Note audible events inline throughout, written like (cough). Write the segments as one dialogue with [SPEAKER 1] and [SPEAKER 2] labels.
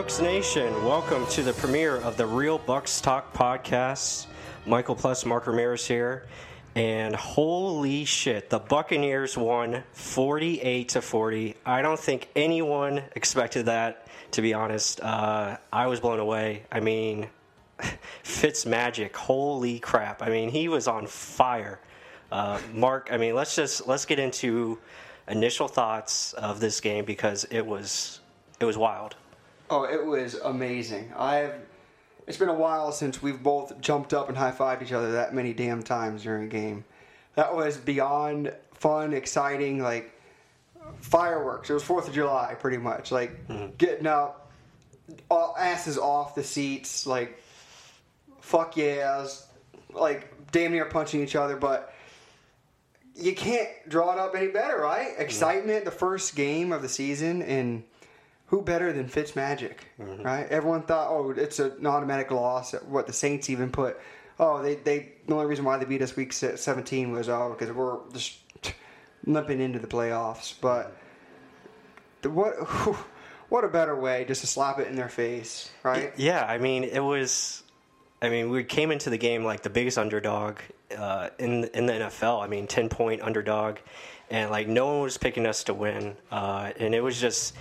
[SPEAKER 1] Bucs Nation. Welcome to the premiere of the Real Bucs Talk podcast. Michael Pless Mark Ramirez here. And holy shit, the Buccaneers won 48 to 40. I don't think anyone expected that, to be honest. Uh, I was blown away. I mean, (laughs) Fitz magic. Holy crap. I mean, he was on fire. Uh, Mark, I mean, let's just let's get into initial thoughts of this game because it was it was wild.
[SPEAKER 2] Oh, it was amazing. I've. It's been a while since we've both jumped up and high fived each other that many damn times during a game. That was beyond fun, exciting, like fireworks. It was Fourth of July, pretty much. Like
[SPEAKER 1] Mm-hmm.
[SPEAKER 2] getting up, all asses off the seats, like fuck yes, like damn near punching each other, but you can't draw it up any better, right? Excitement, the first game of the season, and who better than Fitzmagic, right? Everyone thought, oh, it's an automatic loss. What the Saints even put, oh, they, they the only reason why they beat us week 17 was oh because we're just limping into the playoffs. But the, what what a better way just to slap it in their face, right?
[SPEAKER 1] Yeah, I mean, it was. I mean, we came into the game like the biggest underdog uh, in in the NFL. I mean, ten point underdog, and like no one was picking us to win. Uh, and it was just,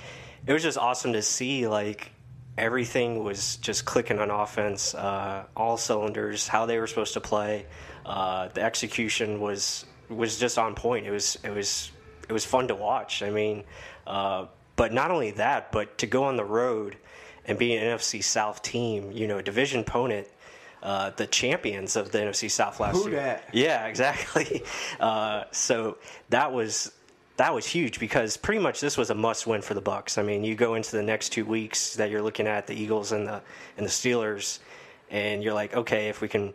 [SPEAKER 1] it was just awesome to see like everything was just clicking on offense, uh, all cylinders, how they were supposed to play. Uh, the execution was was just on point. It was it was it was fun to watch. I mean, uh, but not only that, but to go on the road and be an NFC South team, you know, division opponent, uh, the champions of the NFC South last
[SPEAKER 2] Who
[SPEAKER 1] year.
[SPEAKER 2] dat?
[SPEAKER 1] Yeah, (laughs) exactly. Uh, so that was that was huge because pretty much this was a must win for the Bucs. I mean, you go into the next two weeks that you're looking at the Eagles and the and the Steelers, and you're like, okay, if we can.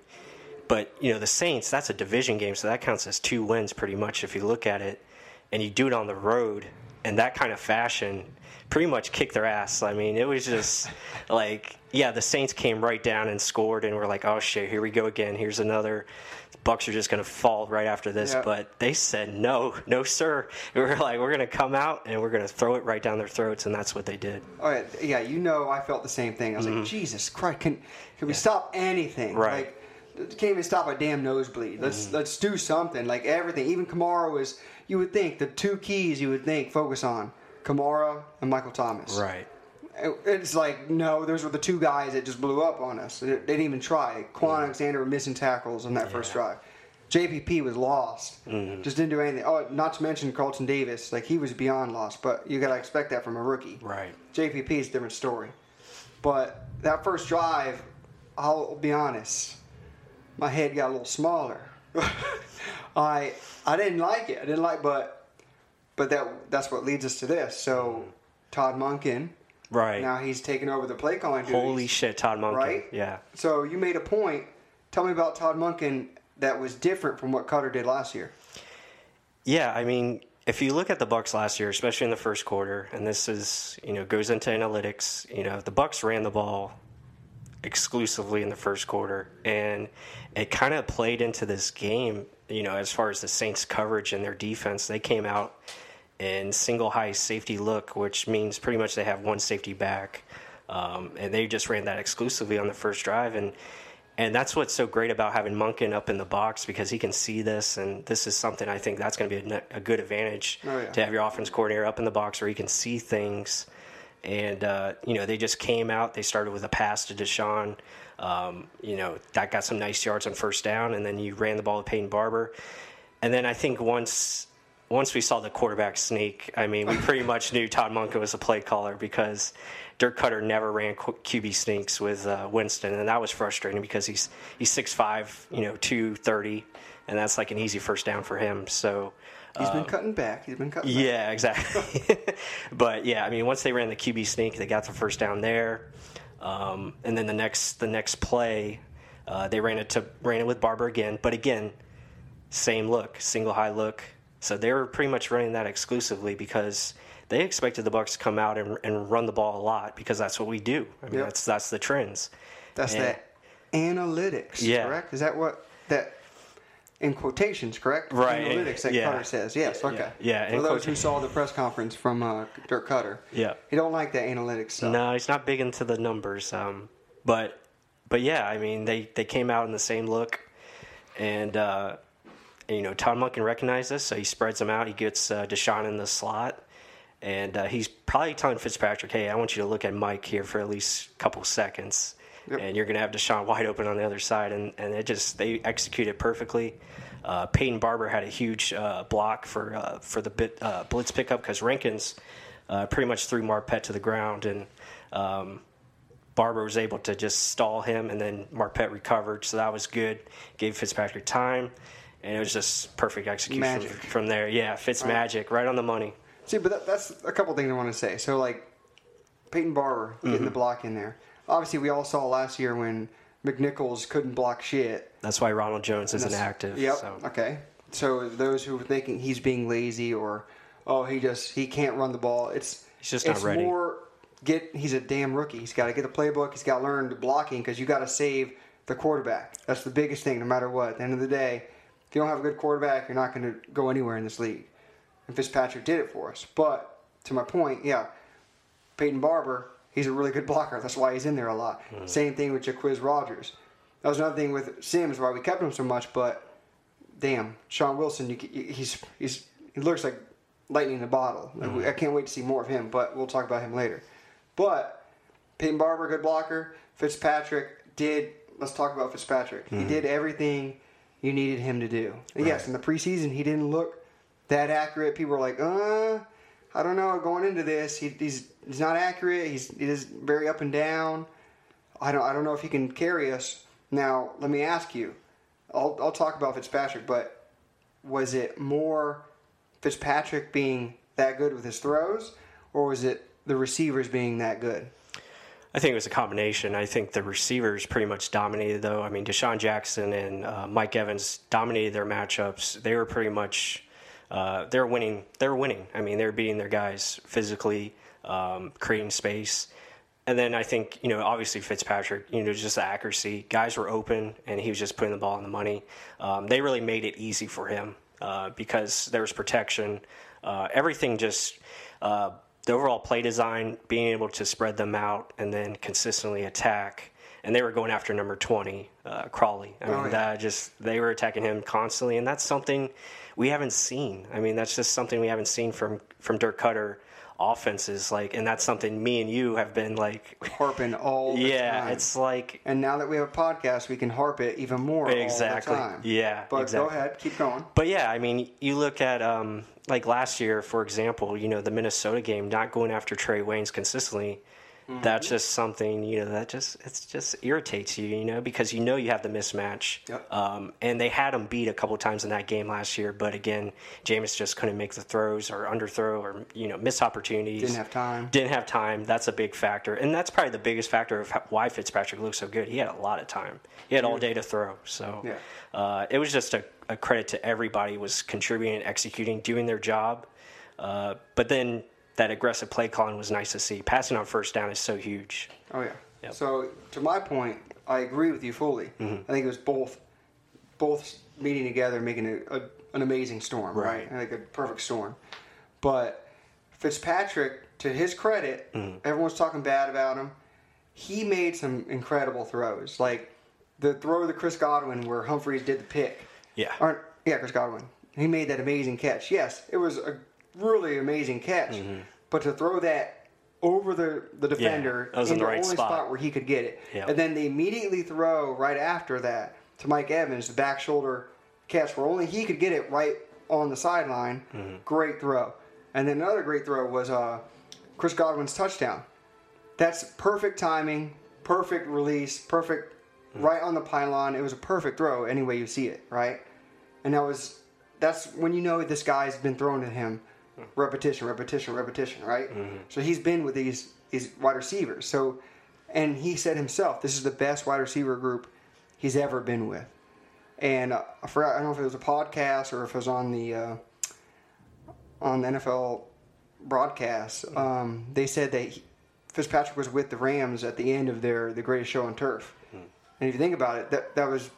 [SPEAKER 1] But you know the Saints, that's a division game, so that counts as two wins pretty much if you look at it, and you do it on the road in that kind of fashion, pretty much kick their ass. I mean, it was just (laughs) like, yeah, the Saints came right down and scored, and we're like, oh shit, here we go again. Here's another. Bucs are just gonna fall right after this,
[SPEAKER 2] Yeah.
[SPEAKER 1] but they said no, no sir. We (laughs) were like, we're gonna come out and we're gonna throw it right down their throats, and that's what they did.
[SPEAKER 2] Oh yeah, yeah, you know, I felt the same thing. I was like, Jesus Christ, can can we stop anything?
[SPEAKER 1] Mm-hmm. Right. Mm-hmm.
[SPEAKER 2] Like, can't even stop a damn nosebleed. Let's let's do something. Like everything. Even Kamara was. You would think the two keys you would think focus on Kamara and Michael Thomas.
[SPEAKER 1] Right.
[SPEAKER 2] It- It's like no, those were the two guys that just blew up on us. They didn't even try. Kwon Alexander were missing tackles on that first drive. JPP was lost. Mm-hmm. Just didn't do anything. Oh, not to mention Carlton Davis. Like he was beyond lost. But you gotta expect that from a rookie.
[SPEAKER 1] Right.
[SPEAKER 2] JPP is a different story. But that first drive, I'll be honest, my head got a little smaller. (laughs) I I didn't like it. I didn't like, but but that that's what leads us to this. So mm-hmm. Todd Monken,
[SPEAKER 1] Right.
[SPEAKER 2] now he's taking over the play calling duties.
[SPEAKER 1] Holy shit, Todd Monken.
[SPEAKER 2] Right?
[SPEAKER 1] Yeah.
[SPEAKER 2] So you made a point. Tell me about Todd Monken that was different from what Koetter did last year.
[SPEAKER 1] Yeah, I mean, if you look at the Bucs last year, especially in the first quarter, and this is you know goes into analytics, you know the Bucs ran the ball exclusively in the first quarter, and it kind of played into this game. You know, as far as the Saints' coverage and their defense, they came out in single high safety look, which means pretty much they have one safety back, um, and they just ran that exclusively on the first drive and. And that's what's so great about having Monken up in the box because he can see this, and this is something I think that's going to be a, a, good advantage
[SPEAKER 2] Oh, yeah.
[SPEAKER 1] to have your offense coordinator up in the box where he can see things. And uh, you know, they just came out. They started with a pass to DeSean. Um, you know, that got some nice yards on first down, and then you ran the ball to Peyton Barber. And then I think once once we saw the quarterback sneak, I mean, we pretty much knew Todd Monken was a play caller because Dirk Koetter never ran QB sneaks with uh, Winston, and that was frustrating because he's he's six five, you know, two thirty, and that's like an easy first down for him. So.
[SPEAKER 2] He's been cutting back. He's been cutting back.
[SPEAKER 1] Um, Yeah, exactly. (laughs) but yeah, I mean, once they ran the QB sneak, they got the first down there, um, and then the next the next play, uh, they ran it to ran it with Barber again. But again, same look, single high look. So they were pretty much running that exclusively because they expected the Bucs to come out and, and run the ball a lot because that's what we do. I mean,
[SPEAKER 2] Yep.
[SPEAKER 1] that's that's the trends.
[SPEAKER 2] That's
[SPEAKER 1] And-
[SPEAKER 2] that analytics,
[SPEAKER 1] Yeah.
[SPEAKER 2] correct? Is that what that in quotations, correct?
[SPEAKER 1] Right,
[SPEAKER 2] Analytics that
[SPEAKER 1] yeah.
[SPEAKER 2] Koetter says. Yes, okay.
[SPEAKER 1] yeah,
[SPEAKER 2] For
[SPEAKER 1] in
[SPEAKER 2] those who saw the press conference from uh, Dirk Koetter,
[SPEAKER 1] Yeah.
[SPEAKER 2] he don't like that analytics stuff.
[SPEAKER 1] No, he's not big into the numbers. Um, but but yeah, I mean they, they came out in the same look, and uh, you know Todd Monken recognize this, so he spreads them out. He gets uh, DeSean in the slot, and uh, he's probably telling Fitzpatrick, "Hey, I want you to look at Mike here for at least a couple seconds,
[SPEAKER 2] Yep.
[SPEAKER 1] and you're going to have DeSean wide open on the other side." And and it just they executed perfectly. Uh, Peyton Barber had a huge uh, block for uh, for the bit, uh, blitz pickup because Rankins uh, pretty much threw Marpet to the ground, and um, Barber was able to just stall him, and then Marpet recovered, so that was good. Gave Fitzpatrick time, and it was just perfect execution
[SPEAKER 2] Magic.
[SPEAKER 1] from there. Yeah, Fitz magic, right on the money.
[SPEAKER 2] See, but that, that's a couple things I want to say. So, like, Peyton Barber getting
[SPEAKER 1] Mm-hmm.
[SPEAKER 2] the block in there. Obviously, we all saw last year when McNichols couldn't block shit.
[SPEAKER 1] That's why Ronald Jones isn't active.
[SPEAKER 2] Yep.
[SPEAKER 1] So.
[SPEAKER 2] Okay. So those who were thinking he's being lazy or oh he just he can't run the ball, it's
[SPEAKER 1] He's just not
[SPEAKER 2] it's
[SPEAKER 1] ready.
[SPEAKER 2] more get he's a damn rookie. He's got to get the playbook. He's got to learn the blocking because you got to save the quarterback. That's the biggest thing, no matter what. At the end of the day, if you don't have a good quarterback, you're not going to go anywhere in this league. And Fitzpatrick did it for us. But to my point, yeah, Peyton Barber, he's a really good blocker. That's why he's in there a lot. Hmm. Same thing with Jacquizz Rodgers. That was another thing with Sims why we kept him so much. But damn, Shaun Wilson, you, you- he's he's he looks like lightning in a bottle. Like, we- I can't wait to see more of him. But we'll talk about him later. But Peyton Barber, good blocker. Fitzpatrick did. Let's talk about Fitzpatrick. He hmm. did everything you needed him to do. And Yes, in the preseason he didn't look that accurate. People were like, uh, I don't know. Going into this, he, he's he's not accurate. He's he is very up and down. I don't I don't know if he can carry us. Now let me ask you. I'll I'll talk about Fitzpatrick, but was it more Fitzpatrick being that good with his throws, or was it the receivers being that good?
[SPEAKER 1] I think it was a combination. I think the receivers pretty much dominated, though. I mean, DeSean Jackson and uh, Mike Evans dominated their matchups. They were pretty much uh, they're winning. They're winning. I mean, they're beating their guys physically, um, creating space. And then I think you know, obviously Fitzpatrick, you know, just the accuracy. Guys were open, and he was just putting the ball in the money. Um, they really made it easy for him uh, because there was protection. Uh, everything just uh, the overall play design, being able to spread them out and then consistently attack. And they were going after number 20, uh, Crawley. I mean,
[SPEAKER 2] yeah.
[SPEAKER 1] that just, they were attacking him constantly. And that's something we haven't seen. I mean, that's just something we haven't seen from, from Dirk Koetter offenses. Like, and that's something me and you have been like,
[SPEAKER 2] Harping all the
[SPEAKER 1] yeah,
[SPEAKER 2] time.
[SPEAKER 1] it's like,
[SPEAKER 2] and now that we have a podcast, we can harp it even more
[SPEAKER 1] Exactly.
[SPEAKER 2] all the time.
[SPEAKER 1] Yeah,
[SPEAKER 2] But
[SPEAKER 1] exactly.
[SPEAKER 2] go ahead, keep going.
[SPEAKER 1] But yeah, I mean, you look at um, like last year, for example, you know, the Minnesota game, not going after Trae Waynes consistently.
[SPEAKER 2] Mm-hmm.
[SPEAKER 1] That's just something you know that just it's just irritates you, you know, because you know you have the mismatch.
[SPEAKER 2] Yep.
[SPEAKER 1] Um, and they had him beat a couple times in that game last year, but again, Jameis just couldn't make the throws or underthrow or you know miss opportunities.
[SPEAKER 2] Didn't have time.
[SPEAKER 1] Didn't have time. That's a big factor, and that's probably the biggest factor of why Fitzpatrick looks so good. He had a lot of time. He had all day to throw. So
[SPEAKER 2] Yeah.
[SPEAKER 1] uh, it was just a, a credit to everybody was contributing, executing, doing their job. Uh, but then that aggressive play calling was nice to see. Passing on first down is so huge.
[SPEAKER 2] Oh yeah.
[SPEAKER 1] Yep.
[SPEAKER 2] So to my point, I agree with you fully.
[SPEAKER 1] Mm-hmm.
[SPEAKER 2] I think it was both both meeting together, making a, a, an amazing storm. Right.
[SPEAKER 1] Right.
[SPEAKER 2] I think a perfect storm. But Fitzpatrick, to his credit,
[SPEAKER 1] Mm-hmm.
[SPEAKER 2] everyone's talking bad about him. He made some incredible throws. Like the throw to Chris Godwin where Humphries did the pick.
[SPEAKER 1] Yeah.
[SPEAKER 2] Yeah, Chris Godwin. He made that amazing catch. Yes, it was a really amazing catch.
[SPEAKER 1] Mm-hmm.
[SPEAKER 2] But to throw that over the, the defender
[SPEAKER 1] was in
[SPEAKER 2] in
[SPEAKER 1] the
[SPEAKER 2] the
[SPEAKER 1] right
[SPEAKER 2] only
[SPEAKER 1] spot.
[SPEAKER 2] where he could get it.
[SPEAKER 1] Yeah.
[SPEAKER 2] And then they immediately throw right after that to Mike Evans, the back shoulder catch where only he could get it right on the sideline.
[SPEAKER 1] Mm-hmm.
[SPEAKER 2] Great throw. And then another great throw was uh, Chris Godwin's touchdown. That's perfect timing, perfect release, perfect right on the pylon. It was a perfect throw any way you see it, right? And that was that's when you know this guy's been thrown to him repetition, repetition, repetition, right? So he's been with these these wide receivers. So and he said himself, this is the best wide receiver group he's ever been with. And uh, I forgot, I don't know if it was a podcast or if it was on the uh, on the NFL broadcast. Um, they said that he, Fitzpatrick was with the Rams at the end of their the greatest show on turf. And if you think about it, that that was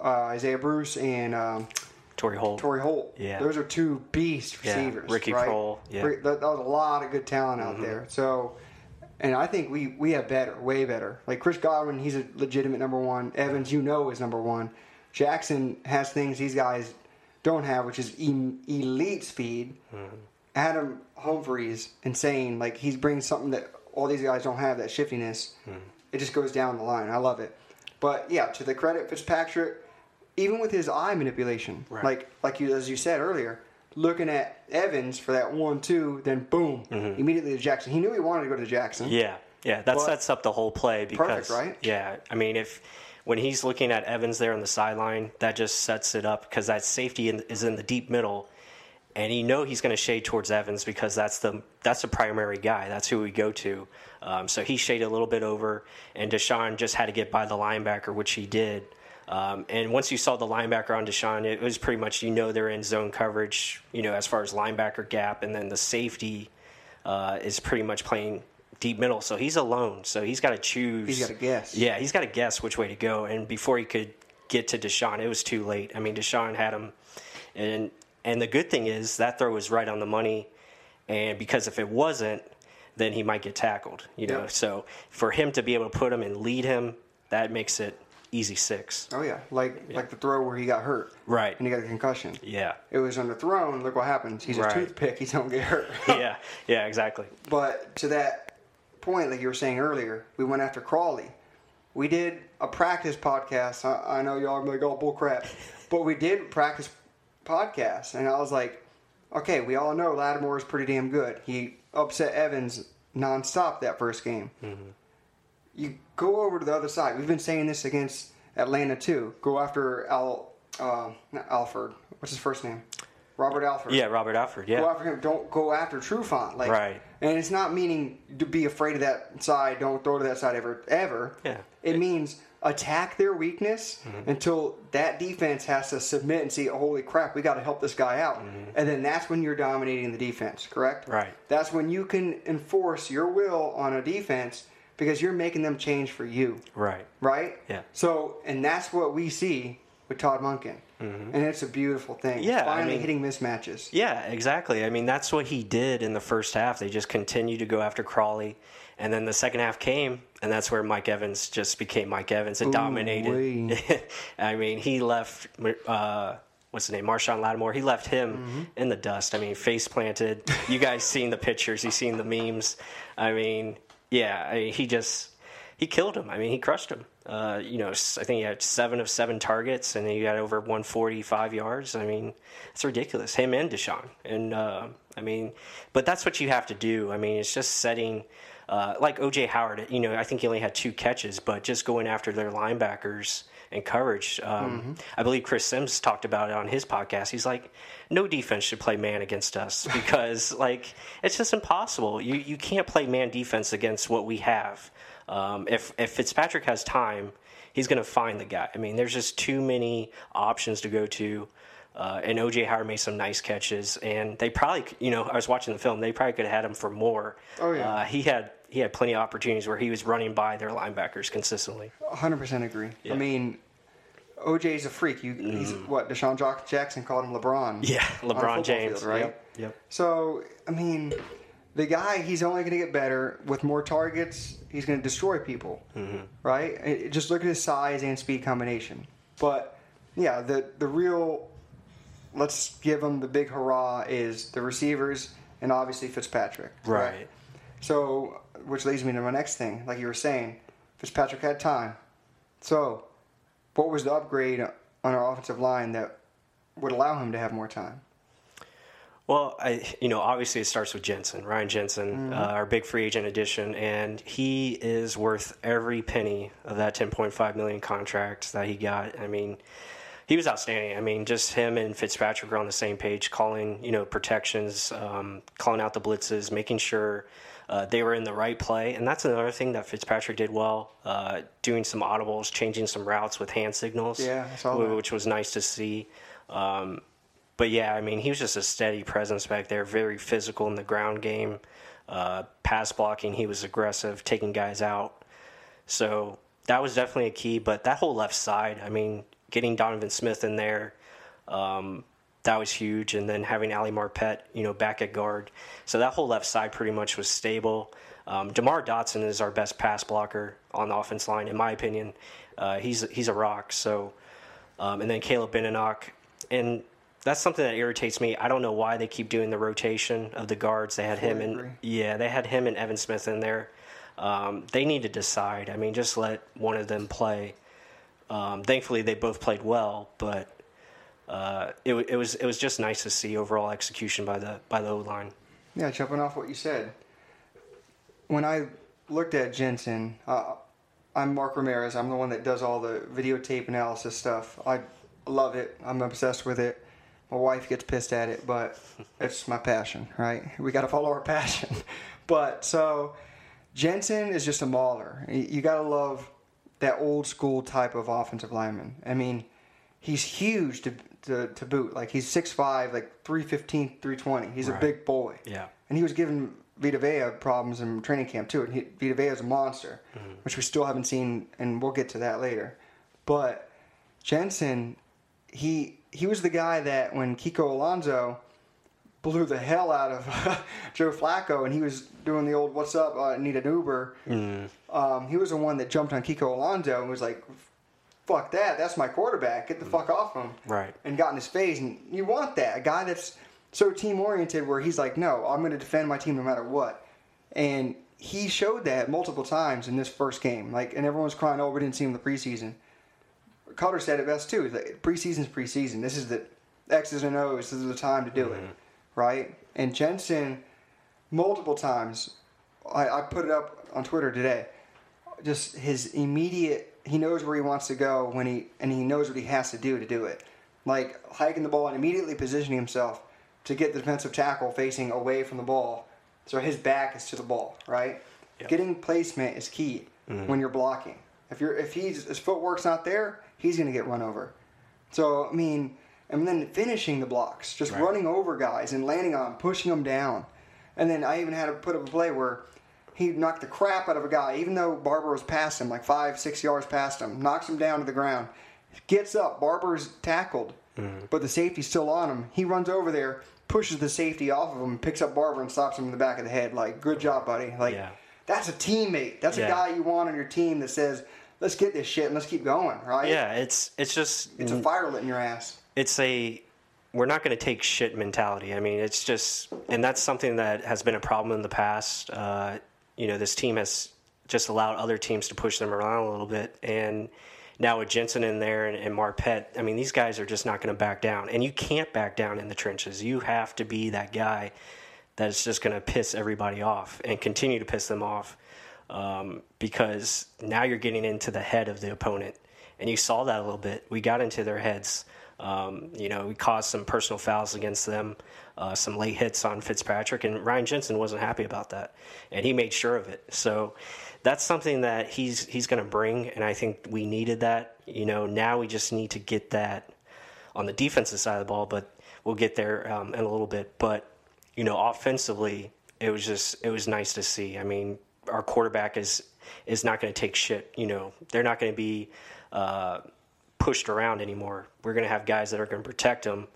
[SPEAKER 2] uh, Isaiah Bruce and um,
[SPEAKER 1] Torry Holt.
[SPEAKER 2] Torry Holt.
[SPEAKER 1] Yeah.
[SPEAKER 2] those are two beast receivers. Yeah.
[SPEAKER 1] Ricky
[SPEAKER 2] right?
[SPEAKER 1] Yeah. Mm-hmm.
[SPEAKER 2] That, that was a lot of good talent out there. So, and I think we we have better, way better. Like Chris Godwin, he's a legitimate number one. Evans, you know, is number one. Jackson has things these guys don't have, which is e- elite speed.
[SPEAKER 1] Mm-hmm.
[SPEAKER 2] Adam Humphries, insane. Like he brings something that all these guys don't have. That shiftiness.
[SPEAKER 1] Mm-hmm.
[SPEAKER 2] It just goes down the line. I love it. But yeah, to the credit Fitzpatrick, even with his eye manipulation,
[SPEAKER 1] Right.
[SPEAKER 2] like like you as you said earlier, looking at Evans for that one two, then boom, immediately to Jackson. He knew he wanted to go to Jackson.
[SPEAKER 1] Mm-hmm. Yeah, yeah, that sets up the whole play because
[SPEAKER 2] Perfect, right?
[SPEAKER 1] yeah, I mean if when he's looking at Evans there on the sideline, that just sets it up because that safety in, is in the deep middle, and you know he's going to shade towards Evans because that's the that's the primary guy. That's who we go to. Um, so he shaded a little bit over, and DeSean just had to get by the linebacker, which he did. Um, and once you saw the linebacker on DeSean, it was pretty much you know they're in zone coverage. You know as far as linebacker gap, and then the safety uh, is pretty much playing deep middle. So he's alone. So he's got to choose.
[SPEAKER 2] He's gotta guess.
[SPEAKER 1] Yeah, he's got to guess which way to go. And before he could get to DeSean, it was too late. I mean, DeSean had him, and and the good thing is that throw was right on the money. And because if it wasn't, then he might get tackled. You know,
[SPEAKER 2] Yep.
[SPEAKER 1] so for him to be able to put him and lead him, that makes it easy six.
[SPEAKER 2] Oh yeah, like like the throw where he got hurt,
[SPEAKER 1] Right.
[SPEAKER 2] and he got a concussion.
[SPEAKER 1] Yeah.
[SPEAKER 2] It was underthrown. Look what happens. He's
[SPEAKER 1] Right.
[SPEAKER 2] a toothpick. He don't get hurt. (laughs) (laughs)
[SPEAKER 1] yeah. Yeah. Exactly.
[SPEAKER 2] But to that point, like you were saying earlier, we went after Crawley. We did a practice podcast. I, I know y'all are like, oh, bull crap. (laughs) but we did practice podcast. And I was like, okay, we all know Lattimore is pretty damn good. He upset Evans nonstop that first game. You go over to the other side. We've been saying this against Atlanta too. Go after Al, uh, not Alford. What's his first name? Robert Alford
[SPEAKER 1] Yeah. Robert Alford. Yeah.
[SPEAKER 2] go after him. Don't go after Trufant. Like,
[SPEAKER 1] Right.
[SPEAKER 2] And it's not meaning to be afraid of that side. Don't throw to that side ever, ever.
[SPEAKER 1] Yeah.
[SPEAKER 2] It means attack their weakness
[SPEAKER 1] Mm-hmm.
[SPEAKER 2] until that defense has to submit and see, holy crap, we got to help this guy out. And then that's when you're dominating the defense. Correct.
[SPEAKER 1] Mm-hmm. Right.
[SPEAKER 2] That's when you can enforce your will on a defense because you're making them change for you
[SPEAKER 1] Right.
[SPEAKER 2] right?
[SPEAKER 1] Yeah.
[SPEAKER 2] So, and that's what we see with Todd Monken, and it's a beautiful thing.
[SPEAKER 1] Mm-hmm. Yeah, I
[SPEAKER 2] finally
[SPEAKER 1] mean-
[SPEAKER 2] hitting mismatches.
[SPEAKER 1] Yeah, exactly. I mean, that's what he did in the first half. They just continued to go after Crawley. And then the second half came, and that's where Mike Evans just became Mike Evans and dominated.
[SPEAKER 2] Ooh-wee. (laughs)
[SPEAKER 1] I mean, he left, uh, what's his name, Marshon Lattimore, he left him
[SPEAKER 2] Mm-hmm.
[SPEAKER 1] in the dust. I mean, face planted. You guys (laughs) seen the pictures, you seen the memes. I mean, yeah, I mean, he just, he killed him. I mean, he crushed him. Uh, you know, I think he had seven of seven targets, and he got over 145 yards. I mean, it's ridiculous. Him and DeSean, and uh, I mean, but that's what you have to do. I mean, it's just setting. Uh, like OJ Howard, you know, I think he only had two catches, but just going after their linebackers and coverage. Um, I believe Chris Sims talked about it on his podcast. He's like, no defense should play man against us (laughs) because, like, it's just impossible. You you can't play man defense against what we have. Um, if if Fitzpatrick has time, he's going to find the guy. I mean, there's just too many options to go to. Uh, and OJ Howard made some nice catches, and they probably, you know, I was watching the film. They probably could have had him for more.
[SPEAKER 2] Oh, yeah.
[SPEAKER 1] Uh, he had he had plenty of opportunities where he was running by their linebackers consistently.
[SPEAKER 2] 100% agree.
[SPEAKER 1] Yeah.
[SPEAKER 2] I mean, OJ's a freak. You, he's what DeSean Jackson called him LeBron.
[SPEAKER 1] Yeah, LeBron James,
[SPEAKER 2] field, right?
[SPEAKER 1] Yep, yep.
[SPEAKER 2] So, I mean, the guy, he's only going to get better with more targets. He's going to destroy people, mm-hmm. right? It- just look at his size and speed combination. But yeah, the the real let's give him the big hurrah is the receivers and obviously Fitzpatrick.
[SPEAKER 1] Right.
[SPEAKER 2] So, which leads me to my next thing. Like you were saying, Fitzpatrick had time. So, what was the upgrade on our offensive line that would allow him to have more time?
[SPEAKER 1] Well, I, you know, obviously it starts with Jensen, Ryan Jensen, uh, our big free agent addition, and he is worth every penny of that 10.5 million contract that he got. I mean, he was outstanding. I mean, just him and Fitzpatrick are on the same page, calling, you know, protections, um, calling out the blitzes, making sure uh, they were in the right play. And that's another thing that Fitzpatrick did well, uh, doing some audibles, changing some routes with hand signals,
[SPEAKER 2] Yeah, I saw
[SPEAKER 1] wh-
[SPEAKER 2] that.
[SPEAKER 1] which was nice to see. Um, but yeah, I mean, he was just a steady presence back there, very physical in the ground game. Uh, pass blocking, he was aggressive, taking guys out. So that was definitely a key. But that whole left side, I mean, getting Donovan Smith in there, um, that was huge. And then having Ali Marpet, you know, back at guard. So that whole left side pretty much was stable. Um, Demar Dotson is our best pass blocker on the offense line, in my opinion. Uh, he's he's a rock. So, um, and then Caleb Benenoch, and that's something that irritates me. I don't know why they keep doing the rotation of the guards. They had him and yeah, they had him and Evan Smith in there. Um, they need to decide. I mean, just let one of them play. Um, thankfully, they both played well, but uh, it, it was it was just nice to see overall execution by the by the O line.
[SPEAKER 2] Yeah, jumping off what you said. When I looked at Jensen, uh, I'm Mark Ramirez. I'm the one that does all the videotape analysis stuff. I love it. I'm obsessed with it. My wife gets pissed at it, but it's my passion, right? We got to follow our passion. (laughs) But so Jensen is just a mauler. You, got to love that old school type of offensive lineman. I mean, he's huge to, to, to boot. Like he's 6'5", like 315, 320. He's a big boy.
[SPEAKER 1] Yeah.
[SPEAKER 2] And he was giving Vita Vea problems in training camp too. And he, Vita Vea is a monster, mm-hmm. which we still haven't seen, and we'll get to that later. But Jensen, he he was the guy that when Kiko Alonso blew the hell out of (laughs) Joe Flacco, and he was doing the old "What's up? I need an Uber." Mm. Um, he was the one that jumped on Kiko Alonso and was like, "Fuck that! That's my quarterback. Get the mm. fuck off him!"
[SPEAKER 1] Right.
[SPEAKER 2] And got in his face. And you want that a guy that's so team oriented, where he's like, "No, I'm going to defend my team no matter what." And he showed that multiple times in this first game. Like, and everyone's crying, "Oh, we didn't see him in the preseason." Koetter said it best too. He's Like, preseason's preseason. This is the X's and O's. This is the time to do it, mm-hmm. right? And Jensen, multiple times, I, I put it up on Twitter today. Just his immediate. He knows where he wants to go when he and he knows what he has to do to do it. Like hiking the ball and immediately positioning himself to get the defensive tackle facing away from the ball, so his back is to the ball. Right.
[SPEAKER 1] Yep.
[SPEAKER 2] Getting placement is key mm-hmm. when you're blocking. If you're if he's his footwork's not there, he's gonna get run over. So I mean, and then finishing the blocks, just
[SPEAKER 1] Right.
[SPEAKER 2] running over guys and landing on, 'em, pushing them down, and then I even had to put up a play where he knocked the crap out of a guy, even though Barber was past him, like five, six yards past him, knocks him down to the ground, gets up, Barber's tackled,
[SPEAKER 1] Mm-hmm.
[SPEAKER 2] but the safety's still on him. He runs over there, pushes the safety off of him, picks up Barber and slaps him in the back of the head. Like, good job, buddy. Like,
[SPEAKER 1] Yeah.
[SPEAKER 2] that's a teammate. That's a guy you want on your team that says, let's get this shit and let's keep going, right?
[SPEAKER 1] Yeah, it's it's just
[SPEAKER 2] It's a fire lit in your ass.
[SPEAKER 1] it's a we're not going to take shit mentality. I mean, it's just, and that's something that has been a problem in the past. Uh, you know, this team has just allowed other teams to push them around a little bit, and now with Jensen in there and, and Marpet, I mean, these guys are just not going to back down, and you can't back down in the trenches. You have to be that guy that's just going to piss everybody off and continue to piss them off um, because now you're getting into the head of the opponent. And you saw that a little bit. We got into their heads. Um, you know, we caused some personal fouls against them, uh, some late hits on Fitzpatrick, and Ryan Jensen wasn't happy about that, and he made sure of it. So that's something that he's he's going to bring, and I think we needed that. You know, now we just need to get that on the defensive side of the ball, but we'll get there um, in a little bit. But you know, offensively, it was just it was nice to see. I mean, our quarterback is is not going to take shit. You know, they're not going to be uh, pushed around anymore. We're going to have guys that are going to protect them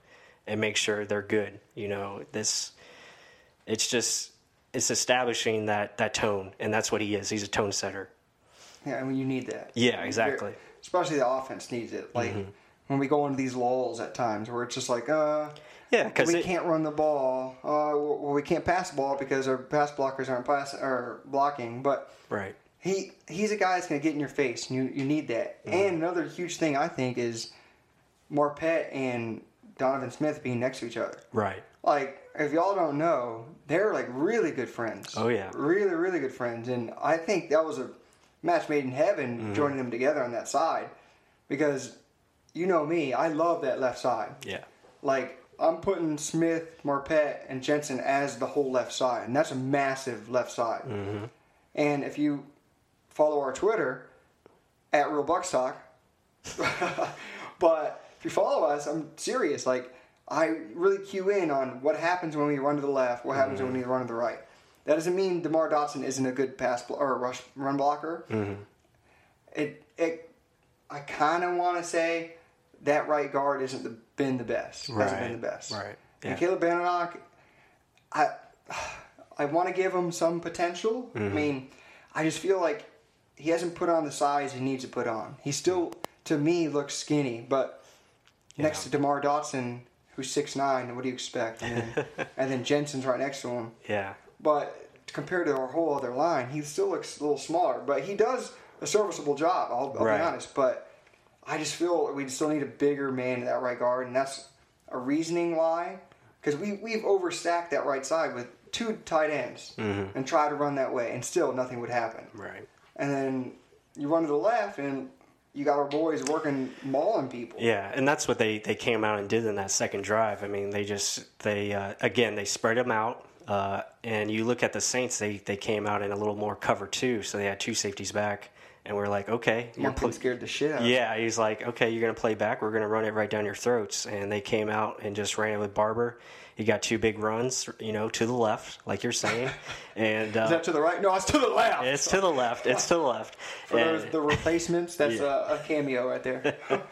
[SPEAKER 1] and make sure they're good. You know, this it's just it's establishing that that tone, and that's what he is. He's a tone setter.
[SPEAKER 2] Yeah, I mean, you need that.
[SPEAKER 1] Yeah, exactly.
[SPEAKER 2] Especially the offense needs it. Like
[SPEAKER 1] Mm-hmm.
[SPEAKER 2] when we go into these lulls at times where it's just like, uh,
[SPEAKER 1] Yeah, because
[SPEAKER 2] we can't run the ball. Uh, well, we can't pass the ball because our pass blockers aren't pass or blocking. But
[SPEAKER 1] right.
[SPEAKER 2] he he's a guy that's going to get in your face, and you you need that.
[SPEAKER 1] Mm-hmm.
[SPEAKER 2] And another huge thing I think is Marpet and Donovan Smith being next to each other.
[SPEAKER 1] Right.
[SPEAKER 2] Like if y'all don't know, they're like really good friends.
[SPEAKER 1] Oh, yeah.
[SPEAKER 2] really really good friends, and I think that was a match made in heaven
[SPEAKER 1] Mm-hmm.
[SPEAKER 2] joining them together on that side, because you know me, I love that left side.
[SPEAKER 1] Yeah.
[SPEAKER 2] Like I'm putting Smith, Marpet, and Jensen as the whole left side, and that's a massive left side.
[SPEAKER 1] Mm-hmm.
[SPEAKER 2] And if you follow our Twitter at Real Bucs Talk, (laughs) but if you follow us, I'm serious. Like I really cue in on what happens when we run to the left, what happens when we run to the right. That doesn't mean Demar Dotson isn't a good pass blo- or rush run blocker. It it I kind of want to say that right guard isn't the, been the best. Hasn't
[SPEAKER 1] Right.
[SPEAKER 2] been the best.
[SPEAKER 1] Right.
[SPEAKER 2] And Caleb Benenoch, I I want to give him some potential.
[SPEAKER 1] Mm-hmm.
[SPEAKER 2] I mean, I just feel like he hasn't put on the size he needs to put on. He still, to me, looks skinny. But next to Demar Dotson, who's six nine, what do you expect? And then, (laughs) and then Jensen's right next to him.
[SPEAKER 1] Yeah.
[SPEAKER 2] But compared to our whole other line, he still looks a little smaller. But he does a serviceable job. I'll, I'll
[SPEAKER 1] Right.
[SPEAKER 2] be honest. But I just feel we still need a bigger man in that right guard, and that's a reasoning why. Because we we've overstacked that right side with two tight ends and tried to run that way, and still nothing would happen.
[SPEAKER 1] Right.
[SPEAKER 2] And then you run to the left, and you got our boys working mauling people.
[SPEAKER 1] Yeah, and that's what they, they came out and did in that second drive. I mean, they just they uh, again they spread them out, uh, and you look at the Saints. They they came out in a little more cover too, so they had two safeties back, and we're like, okay, you're pl-
[SPEAKER 2] scared the shit out.
[SPEAKER 1] yeah. He's like, okay, you're gonna play back. We're gonna run it right down your throats, and they came out and just ran it with Barber. He got two big runs, you know, to the left, like you're saying, (laughs) and uh,
[SPEAKER 2] Is that to the right? No, it's to the left.
[SPEAKER 1] it's to the left. It's to the left.
[SPEAKER 2] For
[SPEAKER 1] And-
[SPEAKER 2] those, the replacements, that's (laughs)
[SPEAKER 1] Yeah.
[SPEAKER 2] a, a cameo right there. (laughs)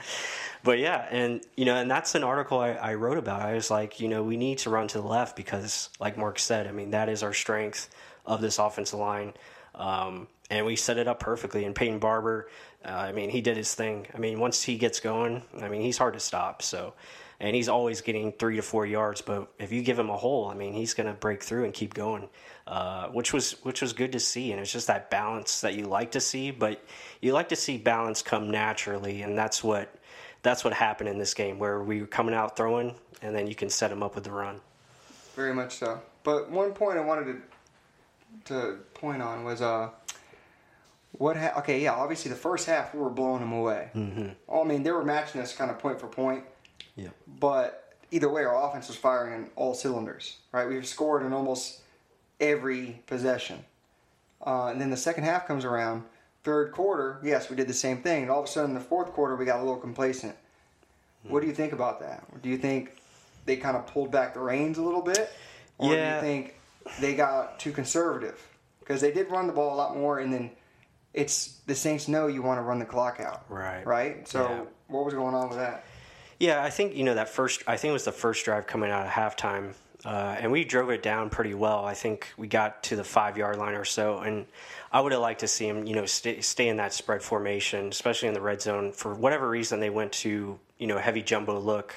[SPEAKER 1] But yeah, and you know, and that's an article I, I wrote about. I was like, you know, we need to run to the left because, like Mark said, I mean, that is our strength of this offensive line, um, and we set it up perfectly. And Peyton Barber, uh, I mean, he did his thing. I mean, once he gets going, I mean, he's hard to stop. So, and he's always getting three to four yards. But if you give him a hole, I mean, he's going to break through and keep going, uh, which was which was good to see. And it's just that balance that you like to see, but you like to see balance come naturally, and that's what that's what happened in this game where we were coming out throwing and then you can set him up with the run.
[SPEAKER 2] Very much so. But one point I wanted to to point on was uh what ha- okay yeah obviously the first half we were blowing them away. Mm-hmm. I mean they were matching us kind of point for point,
[SPEAKER 1] Yeah.
[SPEAKER 2] but either way our offense was firing on all cylinders. Right, we've scored in almost every possession, uh, and then the second half comes around. Third quarter, yes, we did the same thing, and all of a sudden in the fourth quarter we got a little complacent. What do you think about that? Do you think they kind of pulled back the reins a little bit, or do
[SPEAKER 1] Yeah.
[SPEAKER 2] you think they got too conservative? Because they did run the ball a lot more, and then it's the Saints know you want to run the clock out,
[SPEAKER 1] Right.
[SPEAKER 2] Right. So
[SPEAKER 1] Yeah.
[SPEAKER 2] what was going on with that?
[SPEAKER 1] Yeah, I think you know that first. I think it was the first drive coming out of halftime, uh, and we drove it down pretty well. I think we got to the five yard line or so, and I would have liked to see him, you know, stay, stay in that spread formation, especially in the red zone. For whatever reason, they went to you know heavy jumbo look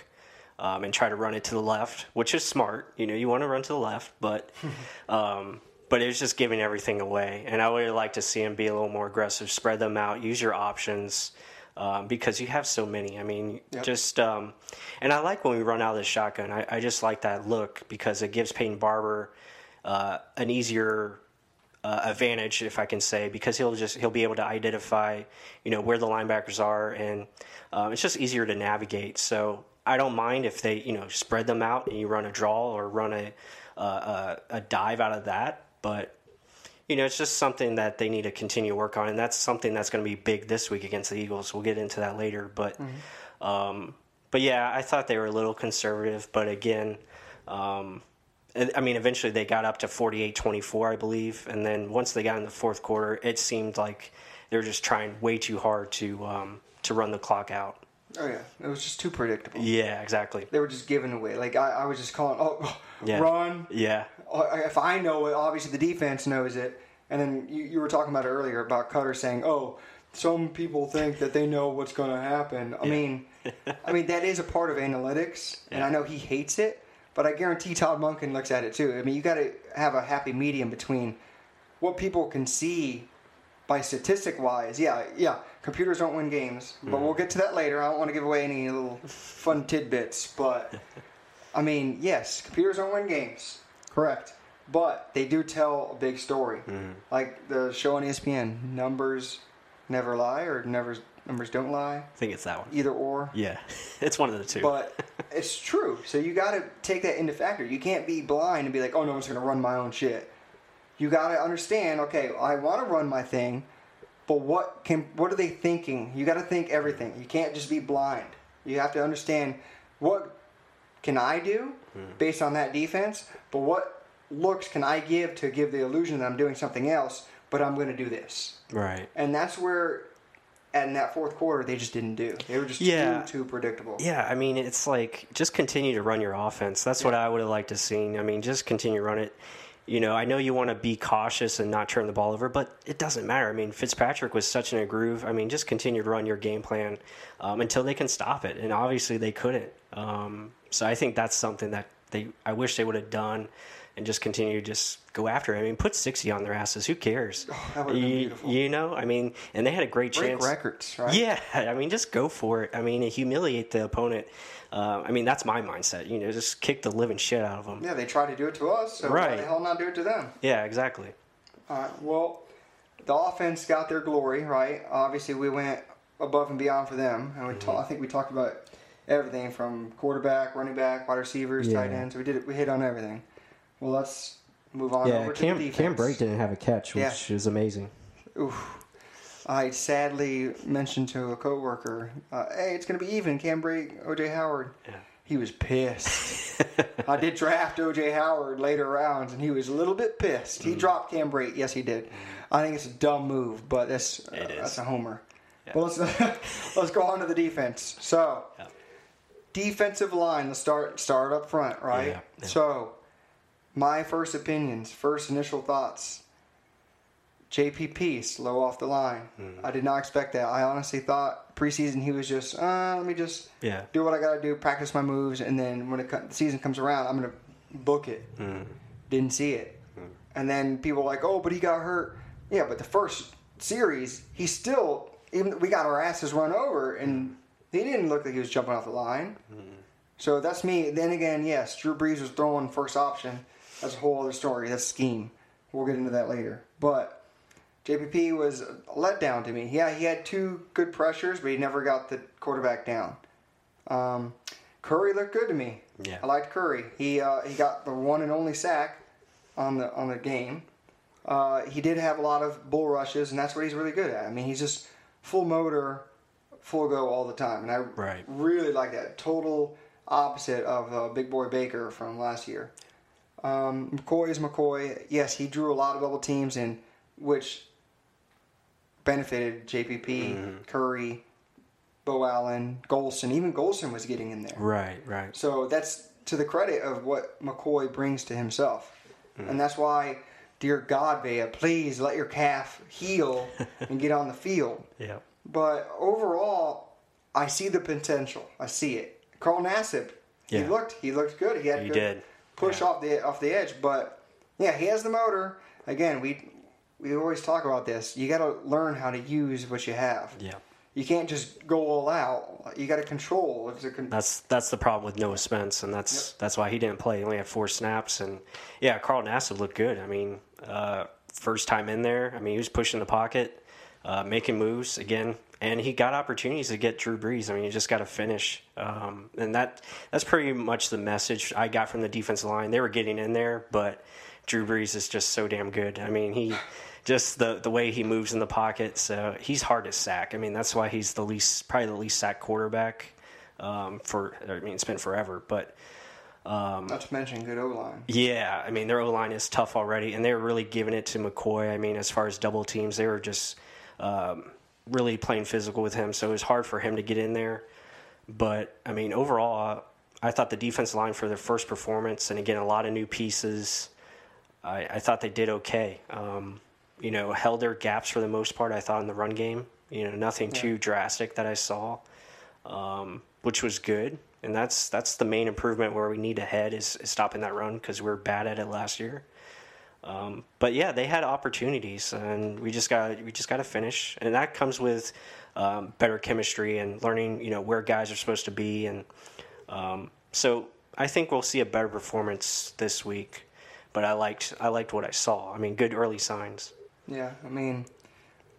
[SPEAKER 1] um, and try to run it to the left, which is smart. You know, you want to run to the left, but (laughs) um, but it was just giving everything away. And I would liked to see him be a little more aggressive, spread them out, use your options. Um, because you have so many. I mean,
[SPEAKER 2] Yep.
[SPEAKER 1] just um, and I like when we run out of the shotgun. I, I just like that look because it gives Peyton Barber uh, an easier uh, advantage, if I can say, because he'll just he'll be able to identify, you know, where the linebackers are, and um, it's just easier to navigate. So I don't mind if they, you know, spread them out and you run a draw or run a uh, a, a dive out of that, but you know, it's just something that they need to continue to work on, and that's something that's going to be big this week against the Eagles. We'll get into that later, but, um, but yeah, I thought they were a little conservative, but again, um, I mean, eventually they got up to 48-24, I believe, and then once they got in the fourth quarter, it seemed like they were just trying way too hard to um, to run the clock out.
[SPEAKER 2] Oh yeah, it was just too predictable.
[SPEAKER 1] Yeah, exactly.
[SPEAKER 2] They were just giving away. Like I, I was just calling, oh, oh
[SPEAKER 1] Yeah.
[SPEAKER 2] run.
[SPEAKER 1] Yeah,
[SPEAKER 2] Oh, If I know it, obviously the defense knows it. And then you, you were talking about it earlier about Koetter saying, "Oh, some people think that they know what's going to happen." I mean, I mean that is a part of analytics, and I know he hates it, but I guarantee Todd Monken looks at it too. I mean, you got to have a happy medium between what people can see by statistic wise. Yeah, yeah, computers don't win games, but mm-hmm. we'll get to that later. I don't want to give away any little fun tidbits, but (laughs) I mean, yes, computers don't win games. Correct. But they do tell a big story. Mm-hmm. Like the show on ESPN, numbers never lie or never numbers don't lie.
[SPEAKER 1] I think it's that one.
[SPEAKER 2] Either or.
[SPEAKER 1] Yeah, (laughs) it's one of the two.
[SPEAKER 2] But it's true. So you got to take that into factor. You can't be blind and be like, "Oh no, I'm just going to run my own shit." You got to understand, okay, I want to run my thing, but what can what are they thinking? You got to think everything. You can't just be blind. You have to understand what can I do hmm. based on that defense, but what looks can I give to give the illusion that I'm doing something else, but I'm going to do this.
[SPEAKER 1] right.
[SPEAKER 2] And that's where in that fourth quarter they just didn't do. They were just
[SPEAKER 1] Yeah.
[SPEAKER 2] too too predictable.
[SPEAKER 1] Yeah, I mean, it's like just continue to run your offense. That's what I would have liked to seen. I mean, just continue to run it. You know, I know you want to be cautious and not turn the ball over, but it doesn't matter. I mean, Fitzpatrick was such in a groove. I mean, just continue to run your game plan um, until they can stop it, and obviously they couldn't. Um, so I think that's something that they I wish they would have done, and just continue to just go after it. I mean, put sixty on their asses. Who cares?
[SPEAKER 2] been
[SPEAKER 1] you,
[SPEAKER 2] beautiful.
[SPEAKER 1] you know, I mean, and they had a great
[SPEAKER 2] Break
[SPEAKER 1] chance.
[SPEAKER 2] records, right?
[SPEAKER 1] Yeah, (laughs) I mean, just go for it. I mean, humiliate the opponent. Uh, I mean, that's my mindset. You know, just kick the living shit out of them.
[SPEAKER 2] Yeah, they tried to do it to us, so why
[SPEAKER 1] Right.
[SPEAKER 2] the hell not do it to them?
[SPEAKER 1] Yeah, exactly.
[SPEAKER 2] All right. Well, the offense got their glory, right? Obviously, we went above and beyond for them, and we
[SPEAKER 1] Mm-hmm.
[SPEAKER 2] ta- I think we talked about everything from quarterback, running back, wide receivers, tight
[SPEAKER 1] Yeah.
[SPEAKER 2] ends. We did it. We hit on everything. Well, let's move on
[SPEAKER 1] Yeah,
[SPEAKER 2] over to
[SPEAKER 1] Cam
[SPEAKER 2] the.
[SPEAKER 1] Cam Brate didn't have a catch, which
[SPEAKER 2] Yeah.
[SPEAKER 1] is amazing.
[SPEAKER 2] Oof. I sadly mentioned to a coworker, uh, "Hey, it's going to be even." Cam Brate, OJ Howard.
[SPEAKER 1] Yeah.
[SPEAKER 2] He was pissed. (laughs) I did draft OJ Howard later rounds, and he was a little bit pissed.
[SPEAKER 1] Mm.
[SPEAKER 2] He dropped Cam Brate. Yes, he did. I think it's a dumb move, but that's uh,
[SPEAKER 1] It is.
[SPEAKER 2] that's a homer. Yeah. But let's (laughs) let's go on to the defense. So,
[SPEAKER 1] Yeah.
[SPEAKER 2] defensive line. Let's start start up front, right?
[SPEAKER 1] Yeah, yeah.
[SPEAKER 2] So, my first opinions, first initial thoughts. JPP slow off the line.
[SPEAKER 1] Mm-hmm.
[SPEAKER 2] I did not expect that. I honestly thought preseason he was just, uh, let me just
[SPEAKER 1] Yeah.
[SPEAKER 2] do what I got to do, practice my moves, and then when it, co- the season comes around, I'm gonna book it.
[SPEAKER 1] Mm-hmm.
[SPEAKER 2] Didn't see it, and then people were like, oh, but he got hurt. Yeah, but the first series, he still even we got our asses run over, and he didn't look like he was jumping off the line. So that's me. Then again, yes, Drew Brees was throwing first option. That's a whole other story. That's scheme. We'll get into that later. But JPP was let down to me. Yeah, he had two good pressures, but he never got the quarterback down. Um, Curry looked good to me.
[SPEAKER 1] Yeah.
[SPEAKER 2] I liked Curry. He uh, he got the one and only sack on the on the game. Uh, he did have a lot of bull rushes, and that's what he's really good at. I mean, he's just full motor, full go all the time, and I
[SPEAKER 1] Right.
[SPEAKER 2] really like that. Total opposite of uh, Big Boy Baker from last year. Um, McCoy is McCoy. Yes, he drew a lot of double teams, in which benefited JPP, Curry, Beau Allen, Gholston. Even Gholston was getting in there.
[SPEAKER 1] Right, right.
[SPEAKER 2] So that's to the credit of what McCoy brings to himself. And that's why, dear God, Vea, please let your calf heal (laughs) and get on the field.
[SPEAKER 1] Yeah.
[SPEAKER 2] But overall, I see the potential. I see it. Carl Nassib,
[SPEAKER 1] yeah.
[SPEAKER 2] he looked he looked good. He had
[SPEAKER 1] He
[SPEAKER 2] good
[SPEAKER 1] did.
[SPEAKER 2] Push
[SPEAKER 1] Yeah.
[SPEAKER 2] off the off the edge, but yeah, he has the motor. Again, we we always talk about this. You got to learn how to use what you have.
[SPEAKER 1] Yeah.
[SPEAKER 2] You can't just go all out. You got to control. It's a con-
[SPEAKER 1] That's that's the problem with Noah Spence, and that's that's why he didn't play. He only had four snaps, and yeah, Carl Nassib looked good. I mean, uh, first time in there. I mean, he was pushing the pocket, uh, making moves again, and he got opportunities to get Drew Brees. I mean, you just got to finish, um, and that that's pretty much the message I got from the defensive line. They were getting in there, but Drew Brees is just so damn good. I mean, he just the the way he moves in the pocket. So he's hard to sack. I mean, that's why he's the least probably the least sacked quarterback um, for. I mean, it's been forever, but
[SPEAKER 2] not to mention good O line.
[SPEAKER 1] yeah, I mean their O line is tough already, and they were really giving it to McCoy. I mean, as far as double teams, they were just um, really playing physical with him, so it was hard for him to get in there. but I mean, overall, I thought the defense line for their first performance, and again, a lot of new pieces. I, I thought they did okay. Um, you know, held their gaps for the most part. I thought in the run game. You know, nothing too drastic that I saw, um, which was good. And that's that's the main improvement where we need to head is, is stopping that run because we are bad at it last year. Um, but yeah, they had opportunities, and we just got we just got to finish, and that comes with um, better chemistry and learning, you know, where guys are supposed to be, and um, so I think we'll see a better performance this week. But I liked I liked what I saw. I mean, good early signs.
[SPEAKER 2] Yeah, I mean,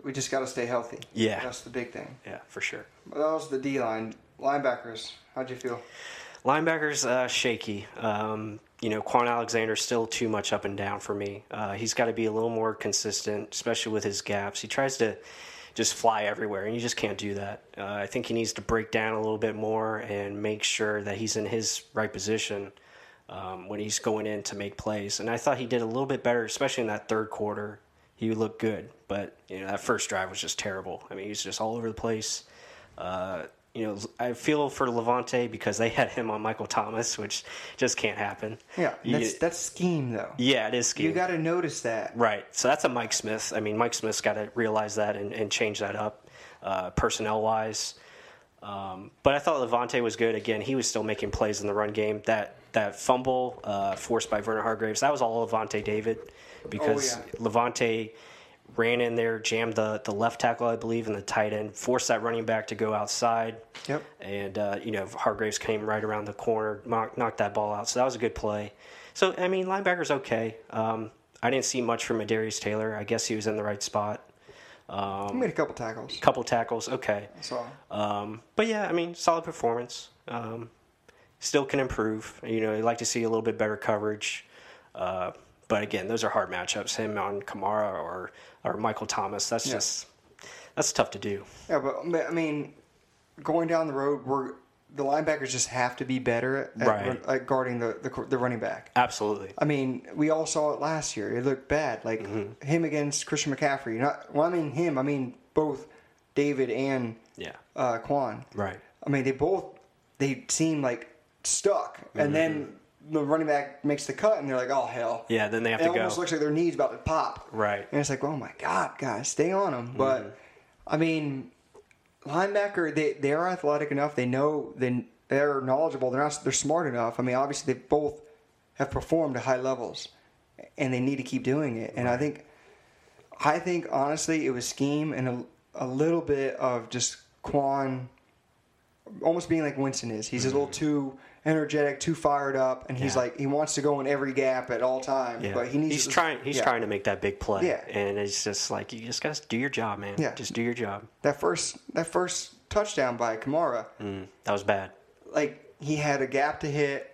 [SPEAKER 2] we just got to stay healthy.
[SPEAKER 1] Yeah.
[SPEAKER 2] that's the big thing.
[SPEAKER 1] Yeah, for sure.
[SPEAKER 2] But that was the D line. Linebackers, how'd you feel?
[SPEAKER 1] Linebackers uh, shaky. Um, you know, Kwon Alexander's still too much up and down for me. Uh, he's got to be a little more consistent, especially with his gaps. He tries to just fly everywhere, and you just can't do that. Uh, I think he needs to break down a little bit more and make sure that he's in his right position um, when he's going in to make plays. And I thought he did a little bit better, especially in that third quarter. He looked good, but you know that first drive was just terrible. I mean, he was just all over the place. Uh, you know, I feel for Lavonte because they had him on Michael Thomas, which just can't happen.
[SPEAKER 2] Yeah,
[SPEAKER 1] You-
[SPEAKER 2] that's that's scheme though.
[SPEAKER 1] yeah, it is scheme.
[SPEAKER 2] You got to notice that.
[SPEAKER 1] Right. So that's a Mike Smith. I mean, Mike Smith's got to realize that and, and change that up, uh, personnel wise. Um, but I thought Lavonte was good. Again, he was still making plays in the run game. That that fumble uh, forced by Vernon Hargreaves, that was all Lavonte David, because
[SPEAKER 2] Oh, yeah.
[SPEAKER 1] Lavonte ran in there, jammed the, the left tackle, I believe, and the tight end, forced that running back to go outside.
[SPEAKER 2] Yep.
[SPEAKER 1] And, uh, you know, Hargreaves came right around the corner, knocked, knocked that ball out. So that was a good play. So, I mean, linebacker's okay. Um, I didn't see much from Adarius Taylor. I guess he was in the right spot.
[SPEAKER 2] He made a couple tackles.
[SPEAKER 1] Couple tackles, okay.
[SPEAKER 2] So
[SPEAKER 1] Um, but yeah, I mean, solid performance. Um, still can improve. You know, I'd like to see a little bit better coverage. Uh, but again, those are hard matchups. Him on Kamara or or Michael Thomas. That's
[SPEAKER 2] Yeah.
[SPEAKER 1] just that's tough to do.
[SPEAKER 2] yeah, but I mean, going down the road, we're the linebackers just have to be better at,
[SPEAKER 1] Right.
[SPEAKER 2] at guarding the, the the running back.
[SPEAKER 1] Absolutely.
[SPEAKER 2] I mean, we all saw it last year. It looked bad. Like
[SPEAKER 1] Mm-hmm.
[SPEAKER 2] him against Christian McCaffrey. Not well. I mean him. I mean both David and
[SPEAKER 1] Yeah.
[SPEAKER 2] uh, Kwon.
[SPEAKER 1] Right.
[SPEAKER 2] I mean, they both they seem like stuck, and then the running back makes the cut, and they're like, "Oh hell!"
[SPEAKER 1] Mm-hmm. Yeah. Then they have to
[SPEAKER 2] it
[SPEAKER 1] to
[SPEAKER 2] almost looks like their knees about to pop.
[SPEAKER 1] Right.
[SPEAKER 2] And it's like, "Oh my god, guys, stay on them." But I mean, linebacker they they are athletic enough. They know they they're knowledgeable. They're not they're smart enough. I mean, obviously they both have performed at high levels, and they need to keep doing it. And I think, I think honestly, it was scheme and a, a little bit of just Kwon, almost being like Winston is. He's a little too energetic, too fired up, and he's.
[SPEAKER 1] Yeah.
[SPEAKER 2] like he wants to go in every gap at all times.
[SPEAKER 1] Yeah.
[SPEAKER 2] But he needs.
[SPEAKER 1] he's
[SPEAKER 2] to,
[SPEAKER 1] trying. He's
[SPEAKER 2] yeah.
[SPEAKER 1] trying to make that big play.
[SPEAKER 2] Yeah.
[SPEAKER 1] And it's just like you just gotta do your job, man.
[SPEAKER 2] Yeah.
[SPEAKER 1] Just do your job.
[SPEAKER 2] that first that first touchdown by Kamara.
[SPEAKER 1] Mm, that was bad.
[SPEAKER 2] Like he had a gap to hit.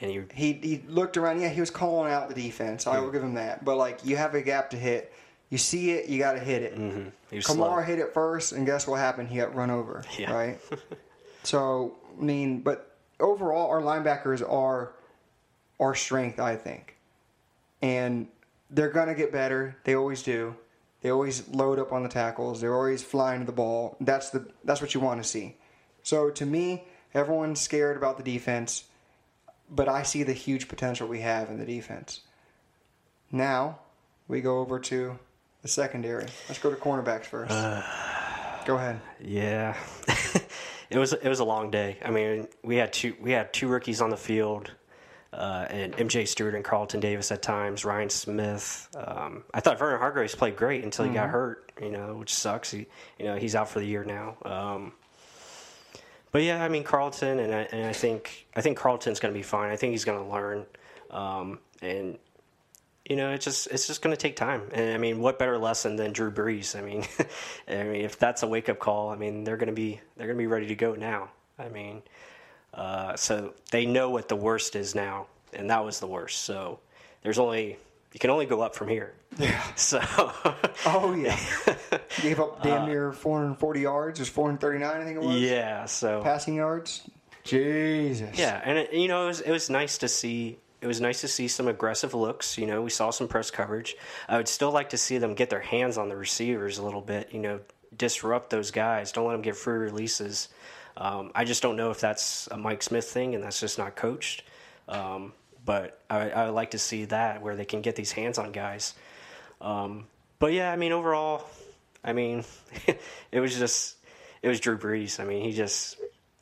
[SPEAKER 1] And you.
[SPEAKER 2] He he looked around. Yeah, he was calling out the defense. I will give him that. But like you have a gap to hit. You see it, you got to hit it.
[SPEAKER 1] Mm-hmm.
[SPEAKER 2] Kamara
[SPEAKER 1] slow.
[SPEAKER 2] hit it first, and guess what happened? He got run over.
[SPEAKER 1] Yeah.
[SPEAKER 2] Right. (laughs) so I mean, but overall, our linebackers are our strength, I think, and they're gonna get better. They always do. They always load up on the tackles. They're always flying to the ball. That's the that's what you want to see. So to me, everyone's scared about the defense, but I see the huge potential we have in the defense. Now we go over to the secondary. Let's go to cornerbacks first. Uh, go ahead.
[SPEAKER 1] Yeah, (laughs) it was it was a long day. I mean, we had two we had two rookies on the field, uh, and MJ Stewart and Carlton Davis at times. Ryan Smith. Um, I thought Vernon Hargreaves played great until he got hurt. You know, which sucks. He you know he's out for the year now. Um, but yeah, I mean Carlton, and I, and I think I think Carlton's going to be fine. I think he's going to learn, um, and you know, it's just it's just going to take time. And I mean, what better lesson than Drew Brees? I mean, (laughs) I mean, if that's a wake up call, I mean, they're going to be they're going to be ready to go now. I mean, uh, so they know what the worst is now, and that was the worst. So there's only you can only go up from here. Yeah. (laughs) So (laughs)
[SPEAKER 2] Oh yeah, gave up damn near 440 yards. It was 439, I think it was.
[SPEAKER 1] yeah, so
[SPEAKER 2] Passing yards. Jesus.
[SPEAKER 1] Yeah, and it, you know, it was it was nice to see. It was nice to see some aggressive looks. You know, we saw some press coverage. I would still like to see them get their hands on the receivers a little bit. You know, disrupt those guys. Don't let them get free releases. Um, I just don't know if that's a Mike Smith thing and that's just not coached. Um, but I, I would like to see that where they can get these hands on guys. Um, but yeah, I mean, overall, I mean, (laughs) it was just it was Drew Brees. I mean, he just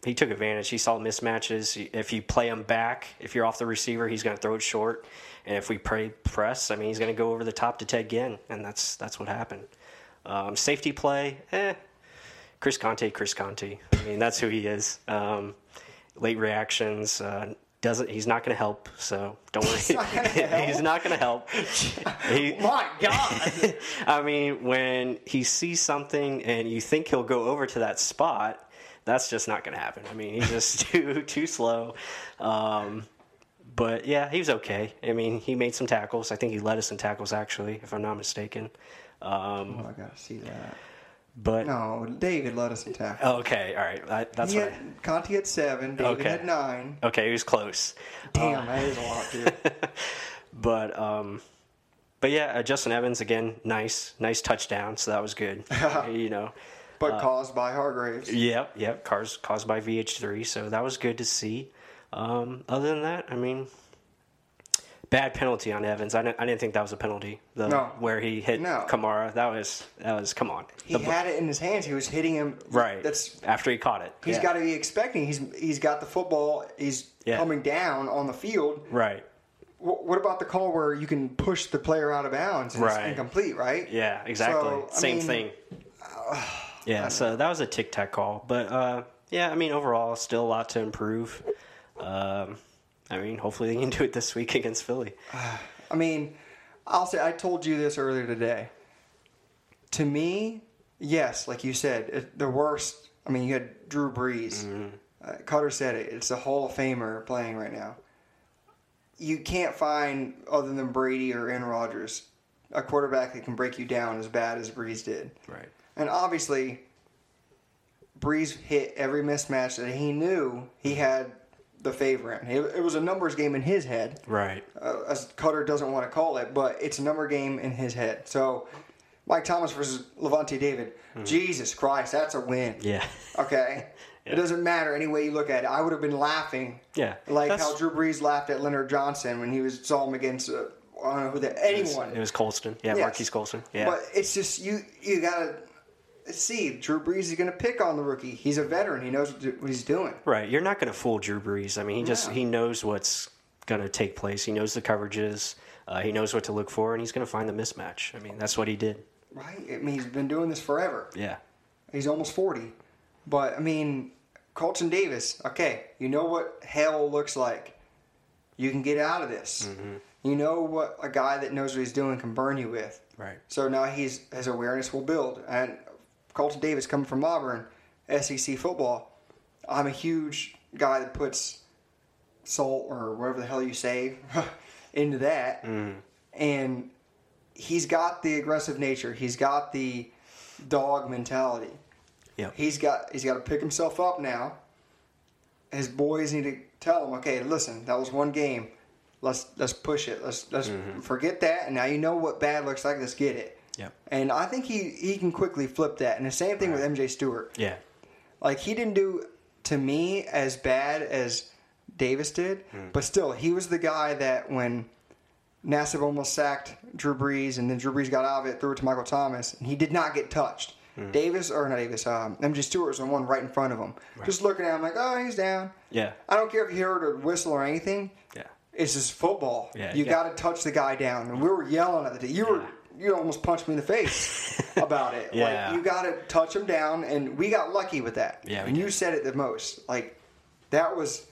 [SPEAKER 1] he took advantage. He saw mismatches. If you play him back, if you're off the receiver, he's going to throw it short. And if we pray press, I mean, he's going to go over the top to Ted Ginn, and that's that's what happened. Um, safety play, eh. Chris Conte, Chris Conte. I mean, that's who he is. Um, late reactions. Uh, doesn't he's not going to help so don't worry he's not going (laughs) to help
[SPEAKER 2] he, (laughs) my god (laughs)
[SPEAKER 1] i mean when he sees something and you think he'll go over to that spot that's just not going to happen i mean he's just (laughs) too too slow um, but yeah he was okay i mean he made some tackles i think he led us in tackles actually if i'm not mistaken um,
[SPEAKER 2] oh, i gotta see that
[SPEAKER 1] but
[SPEAKER 2] no, David led us in tackles.
[SPEAKER 1] Oh, okay, all right. I, that's
[SPEAKER 2] he. Had, I, Conte had seven. David
[SPEAKER 1] okay.
[SPEAKER 2] had nine.
[SPEAKER 1] Okay, he was close.
[SPEAKER 2] Damn, uh, that is a lot, dude. (laughs)
[SPEAKER 1] but um, but yeah, uh, Justin Evans again, nice, nice touchdown. So that was good. (laughs) you know.
[SPEAKER 2] But uh, caused by Hargreaves.
[SPEAKER 1] Yep, yep. Cars caused by VH3. So that was good to see. Um, other than that, I mean, bad penalty on Evans. I didn't, I didn't think that was a penalty. The,
[SPEAKER 2] no.
[SPEAKER 1] Where he hit
[SPEAKER 2] no.
[SPEAKER 1] Kamara. That was that was come on.
[SPEAKER 2] He
[SPEAKER 1] the,
[SPEAKER 2] had it in his hands. He was hitting him.
[SPEAKER 1] Right.
[SPEAKER 2] That's
[SPEAKER 1] after he caught it.
[SPEAKER 2] He's
[SPEAKER 1] yeah.
[SPEAKER 2] got to be expecting. He's he's got the football. He's yeah. coming down on the field.
[SPEAKER 1] Right.
[SPEAKER 2] what about the call where you can push the player out of bounds and
[SPEAKER 1] right.
[SPEAKER 2] it's incomplete? Right.
[SPEAKER 1] Yeah. Exactly.
[SPEAKER 2] So,
[SPEAKER 1] Same
[SPEAKER 2] mean,
[SPEAKER 1] thing.
[SPEAKER 2] Uh,
[SPEAKER 1] yeah. So that was a tic tac call, but uh, yeah, I mean overall, still a lot to improve. Um, I mean, hopefully they can (laughs) do it this week against Philly. (sighs)
[SPEAKER 2] I mean, I'll say I told you this earlier today. To me, yes, like you said, it, the worst. I mean, you had Drew Brees. Mm-hmm. Uh, Koetter said it. It's a Hall of Famer playing right now. You can't find other than Brady or Aaron Rodgers a quarterback that can break you down as bad as Brees did.
[SPEAKER 1] Right.
[SPEAKER 2] And obviously, Brees hit every mismatch that he knew he had the favor in. it, was a numbers game in his head.
[SPEAKER 1] Right.
[SPEAKER 2] Uh, as Koetter doesn't want to call it, but it's a number game in his head. So, Mike Thomas versus Lavonte David. Mm-hmm. Jesus Christ, that's a win.
[SPEAKER 1] Yeah. (laughs)
[SPEAKER 2] Okay. yeah. It doesn't matter any way you look at it. I would have been laughing.
[SPEAKER 1] Yeah.
[SPEAKER 2] Like that's... how Drew Brees laughed at Leonard Johnson when he was saw him against. Uh, I don't know who that anyone.
[SPEAKER 1] It was, it was Colston. Yeah, yes. Marquise Colston. Yeah.
[SPEAKER 2] But it's just you. You gotta see, Drew Brees is going to pick on the rookie. He's a veteran. He knows what he's doing.
[SPEAKER 1] Right. You're not going to fool Drew Brees. I mean, he just he knows what's going to take place. He knows the coverages. Uh, he knows what to look for, and he's going to find the mismatch. I mean, that's what he did.
[SPEAKER 2] Right. I mean, he's been doing this forever.
[SPEAKER 1] Yeah.
[SPEAKER 2] He's almost forty, but I mean, Carlton Davis. Okay, you know what hell looks like. You can get out of this. Mm-hmm. You know what a guy that knows what he's doing can burn you with.
[SPEAKER 1] Right.
[SPEAKER 2] So now he's his awareness will build, and Carlton Davis coming from Auburn, SEC football. I'm a huge guy that puts salt or whatever the hell you say (laughs) into that. Mm. And he's got the aggressive nature. He's got the dog mentality.
[SPEAKER 1] Yeah.
[SPEAKER 2] He's got he's got to pick himself up now. His boys need to tell him, okay, listen, that was one game. Let's let's push it. Let's let's mm-hmm. forget that. And now you know what bad looks like. Let's get it.
[SPEAKER 1] Yep.
[SPEAKER 2] And I think he, he can quickly flip that. And the same thing right. with MJ Stewart.
[SPEAKER 1] Yeah.
[SPEAKER 2] Like he didn't do to me as bad as Davis did, mm. but still he was the guy that when Nassib almost sacked Drew Brees and then Drew Brees got out of it, threw it to Michael Thomas, and he did not get touched. Mm. Davis or not Davis, um, MJ Stewart was the one right in front of him, right. just looking at him like, oh, he's down.
[SPEAKER 1] Yeah.
[SPEAKER 2] I don't care if you heard a whistle or anything.
[SPEAKER 1] Yeah.
[SPEAKER 2] It's just football.
[SPEAKER 1] Yeah,
[SPEAKER 2] you got to touch the guy down, and we were yelling at the. You were you almost punched me in the face (laughs) about it.
[SPEAKER 1] yeah.
[SPEAKER 2] Like you got to touch him down, and we got lucky with that.
[SPEAKER 1] Yeah,
[SPEAKER 2] and you said it the most. Like that was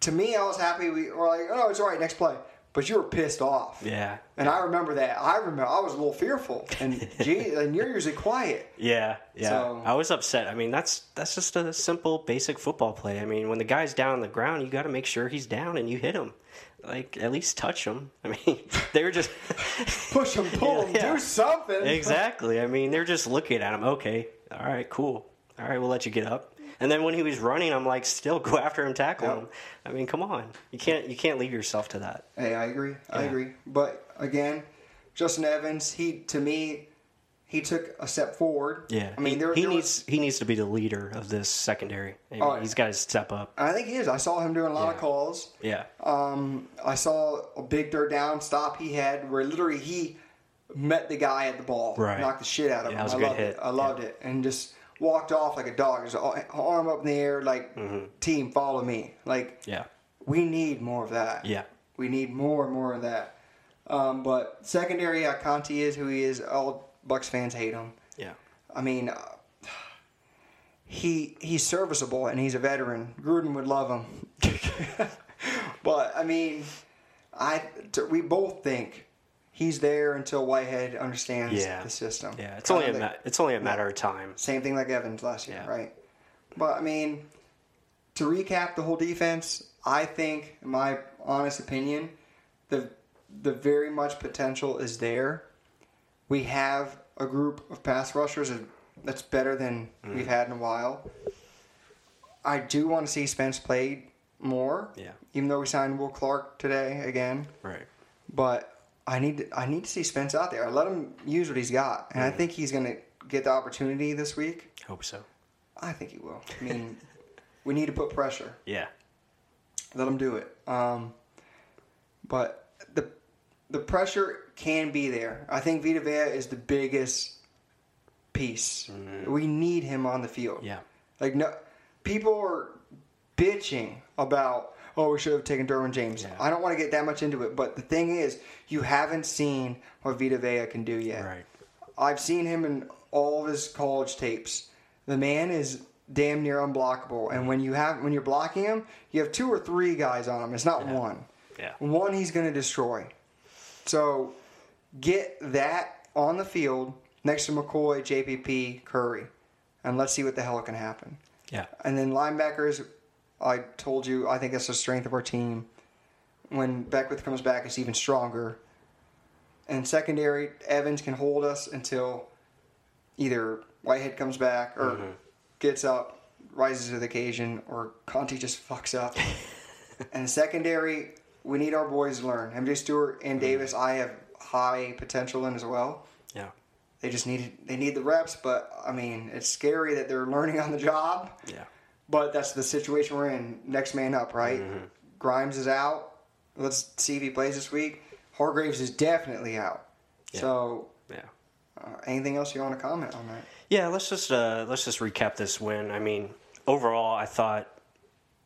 [SPEAKER 2] to me. I was happy. We were like, oh, it's all right. Next play. But you were pissed off.
[SPEAKER 1] Yeah.
[SPEAKER 2] And I remember that. I remember I was a little fearful. And (laughs) gee, and you're usually quiet.
[SPEAKER 1] Yeah, yeah. So, I was upset. I mean, that's that's just a simple, basic football play. I mean, when the guy's down on the ground, you got to make sure he's down and you hit him like at least touch them. I mean, (laughs) they were just (laughs)
[SPEAKER 2] push them, pull them, yeah. do something.
[SPEAKER 1] Exactly. I mean, they're just looking at him. Okay, all right, cool. All right, we'll let you get up. And then when he was running, I'm like, still go (laughs) after him, tackle yep. him. I mean, come on, you can't you can't leave yourself to that.
[SPEAKER 2] Hey, I agree. I agree. But again, Justin Evans, he to me, he took a step forward.
[SPEAKER 1] Yeah,
[SPEAKER 2] I mean,
[SPEAKER 1] he,
[SPEAKER 2] there,
[SPEAKER 1] he
[SPEAKER 2] there was-
[SPEAKER 1] needs he needs to be the leader of this secondary. I mean,
[SPEAKER 2] Oh,
[SPEAKER 1] he's got to step up.
[SPEAKER 2] I think he is. I saw him doing a lot of calls.
[SPEAKER 1] Yeah,
[SPEAKER 2] Um, I saw a big third down stop he had where literally he met the guy at the ball,
[SPEAKER 1] Right.
[SPEAKER 2] knocked the shit out of
[SPEAKER 1] Yeah,
[SPEAKER 2] him.
[SPEAKER 1] that was a
[SPEAKER 2] I
[SPEAKER 1] good
[SPEAKER 2] loved
[SPEAKER 1] hit.
[SPEAKER 2] it. I loved it, and just walked off like a dog, just a- arm up in the air, like team follow me. Like
[SPEAKER 1] yeah,
[SPEAKER 2] we need more of that.
[SPEAKER 1] yeah,
[SPEAKER 2] we need more and more of that. Um, but secondary, yeah, Conte is who he is. All Bucs fans hate him.
[SPEAKER 1] yeah.
[SPEAKER 2] I mean, uh, he he's serviceable and he's a veteran. Gruden would love him. (laughs) but I mean, I t- we both think he's there until Whitehead understands
[SPEAKER 1] Yeah.
[SPEAKER 2] the system.
[SPEAKER 1] Yeah, it's only a
[SPEAKER 2] Kinda
[SPEAKER 1] ma- it's only a matter of time.
[SPEAKER 2] same thing like Evans last year,
[SPEAKER 1] Yeah.
[SPEAKER 2] right? But I mean, to recap the whole defense, I think, in my honest opinion, the the very much potential is there. We have a group of pass rushers that's better than
[SPEAKER 1] Mm-hmm.
[SPEAKER 2] we've had in a while. I do want to see Spence played more.
[SPEAKER 1] Yeah.
[SPEAKER 2] Even though we signed Will Clark today again,
[SPEAKER 1] Right.
[SPEAKER 2] but I need to, I need to see Spence out there. I Let him use what he's got, and I
[SPEAKER 1] Mm-hmm.
[SPEAKER 2] think he's going to get the opportunity this week.
[SPEAKER 1] Hope so.
[SPEAKER 2] I think he will. I mean, (laughs) we need to put pressure.
[SPEAKER 1] Yeah.
[SPEAKER 2] Let him do it. Um, but the the pressure can be there. I think Vita Vea is the biggest piece. We need him on the field.
[SPEAKER 1] Mm-hmm. Yeah.
[SPEAKER 2] Like no, people are bitching about. Oh, we should have taken Derwin James.
[SPEAKER 1] Yeah.
[SPEAKER 2] I don't want to get that much into it, but the thing is, you haven't seen what Vita Vea can do yet.
[SPEAKER 1] Right.
[SPEAKER 2] I've seen him in all of his college tapes. The man is damn near unblockable, and when you have when you're blocking him, you have two or three guys on him. It's not one.
[SPEAKER 1] Yeah.
[SPEAKER 2] One he's going to destroy. So get that on the field next to McCoy, JPP, Curry, and let's see what the hell can happen.
[SPEAKER 1] Yeah.
[SPEAKER 2] And then linebackers, I told you, I think that's the strength of our team. When Beckwith comes back, it's even stronger. And secondary, Evans can hold us until either Whitehead comes back or mm-hmm. gets up, rises to the occasion, or Conte just fucks up. (laughs) and secondary, we need our boys to learn. MJ Stewart and mm-hmm. Davis, I have high potential in as well.
[SPEAKER 1] Yeah.
[SPEAKER 2] They just need they need the reps, but I mean, it's scary that they're (laughs) learning on the job.
[SPEAKER 1] Yeah.
[SPEAKER 2] But that's the situation we're in. Next man up, right?
[SPEAKER 1] Mm-hmm.
[SPEAKER 2] Grimes is out. Let's see if he plays this week. Hargreaves is definitely out.
[SPEAKER 1] Yeah.
[SPEAKER 2] So,
[SPEAKER 1] Yeah.
[SPEAKER 2] uh, anything else you want to comment on that?
[SPEAKER 1] Yeah, let's just uh, let's just recap this win. I mean, overall, I thought,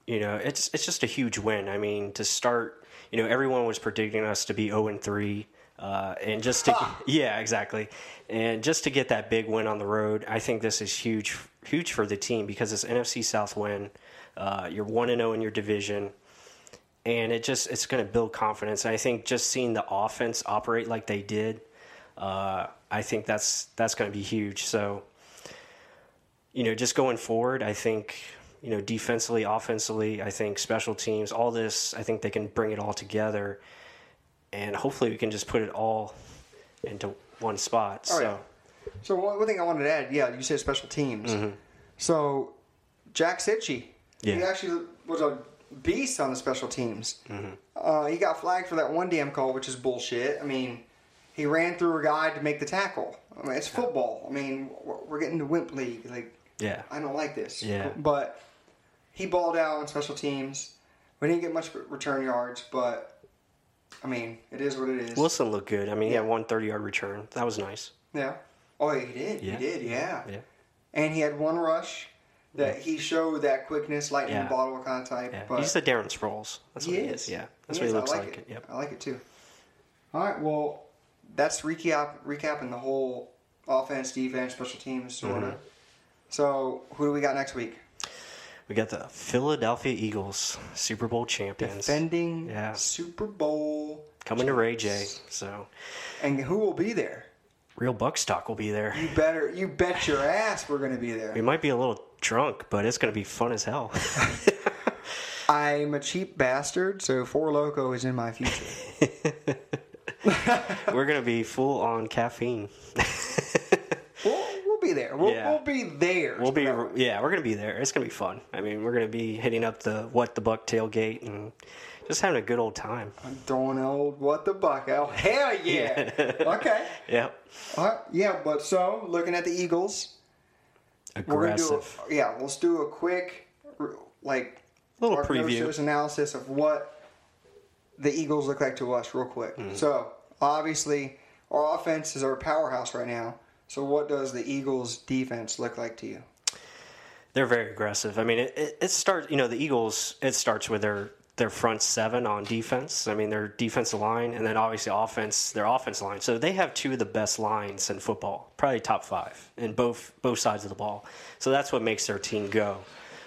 [SPEAKER 1] you know, it's it's just a huge win. I mean, to start, you know, everyone was predicting us to be zero and three, uh, and just to
[SPEAKER 2] Ha!
[SPEAKER 1] yeah, exactly, and just to get that big win on the road, I think this is huge, huge for the team because it's NFC South win. Uh, you're one and zero in your division. And it just it's going to build confidence. And I think just seeing the offense operate like they did, uh, I think that's that's going to be huge. So, you know, just going forward, I think, you know, defensively, offensively, I think special teams, all this, I think they can bring it all together. And hopefully we can just put it all into one spot.
[SPEAKER 2] Oh,
[SPEAKER 1] so,
[SPEAKER 2] yeah. So one, thing I wanted to add, yeah, you said special teams. So Jack Cichy, he
[SPEAKER 1] Mm-hmm.
[SPEAKER 2] Actually was a beast on the special teams.
[SPEAKER 1] Mm-hmm.
[SPEAKER 2] Uh, he got flagged for that one damn call, which is bullshit. I mean, he ran through a guy to make the tackle. I mean, it's football. I mean, we're we're getting to Wimp League. Like,
[SPEAKER 1] yeah.
[SPEAKER 2] I don't like this.
[SPEAKER 1] Yeah.
[SPEAKER 2] But he balled out on special teams. We didn't get much return yards, but I mean, it is what it is.
[SPEAKER 1] Wilson looked good. I mean, he had one 30 yard return. That was nice.
[SPEAKER 2] yeah. Oh, he did.
[SPEAKER 1] Yeah.
[SPEAKER 2] He did. Yeah.
[SPEAKER 1] Yeah.
[SPEAKER 2] And he had one rush that he showed that quickness, lightning in
[SPEAKER 1] Yeah.
[SPEAKER 2] bottle kind of type.
[SPEAKER 1] Yeah.
[SPEAKER 2] But
[SPEAKER 1] He's the Darren Sproles. That's what
[SPEAKER 2] he
[SPEAKER 1] he
[SPEAKER 2] is.
[SPEAKER 1] is. Yeah. That's
[SPEAKER 2] He
[SPEAKER 1] what
[SPEAKER 2] is.
[SPEAKER 1] he
[SPEAKER 2] I
[SPEAKER 1] looks like.
[SPEAKER 2] It.
[SPEAKER 1] Yep.
[SPEAKER 2] I like it too. All right. Well, that's recap recapping the whole offense, defense, special teams, sort of.
[SPEAKER 1] Mm-hmm.
[SPEAKER 2] So, who do we got next week?
[SPEAKER 1] We got the Philadelphia Eagles, Super Bowl champions.
[SPEAKER 2] Defending
[SPEAKER 1] Yeah.
[SPEAKER 2] Super Bowl.
[SPEAKER 1] Coming to Ray Jay. So,
[SPEAKER 2] And who will be there?
[SPEAKER 1] real Bucs Talk will be there.
[SPEAKER 2] You better. You bet your ass we're going to be there.
[SPEAKER 1] We might be a little drunk, but it's going to be fun as hell. (laughs)
[SPEAKER 2] I'm a cheap bastard, so Four Loco is in my future. (laughs)
[SPEAKER 1] We're going to be full on caffeine. (laughs)
[SPEAKER 2] we'll, we'll be there. We'll,
[SPEAKER 1] Yeah.
[SPEAKER 2] we'll be there.
[SPEAKER 1] We'll be yeah, we're gonna be there. It's gonna be fun. I mean, we're gonna be hitting up the what the buck tailgate and just having a good old time.
[SPEAKER 2] I'm throwing old what the buck out. Hell (laughs) yeah. okay.
[SPEAKER 1] Yep.
[SPEAKER 2] All right. Yeah, but so looking at the Eagles, we're gonna do
[SPEAKER 1] aggressive.
[SPEAKER 2] a, yeah. Let's do a quick like
[SPEAKER 1] Little preview.
[SPEAKER 2] analysis of what the Eagles look like to us, real quick.
[SPEAKER 1] Mm-hmm.
[SPEAKER 2] So obviously, our offense is our powerhouse right now. So what does the Eagles' defense look like to you?
[SPEAKER 1] They're very aggressive. I mean, it, it, it starts. You know, the Eagles. It starts with their their front seven on defense. I mean, their defensive line, and then obviously offense. Their offense line. So they have two of the best lines in football, probably top five in both both sides of the ball. So that's what makes their team go.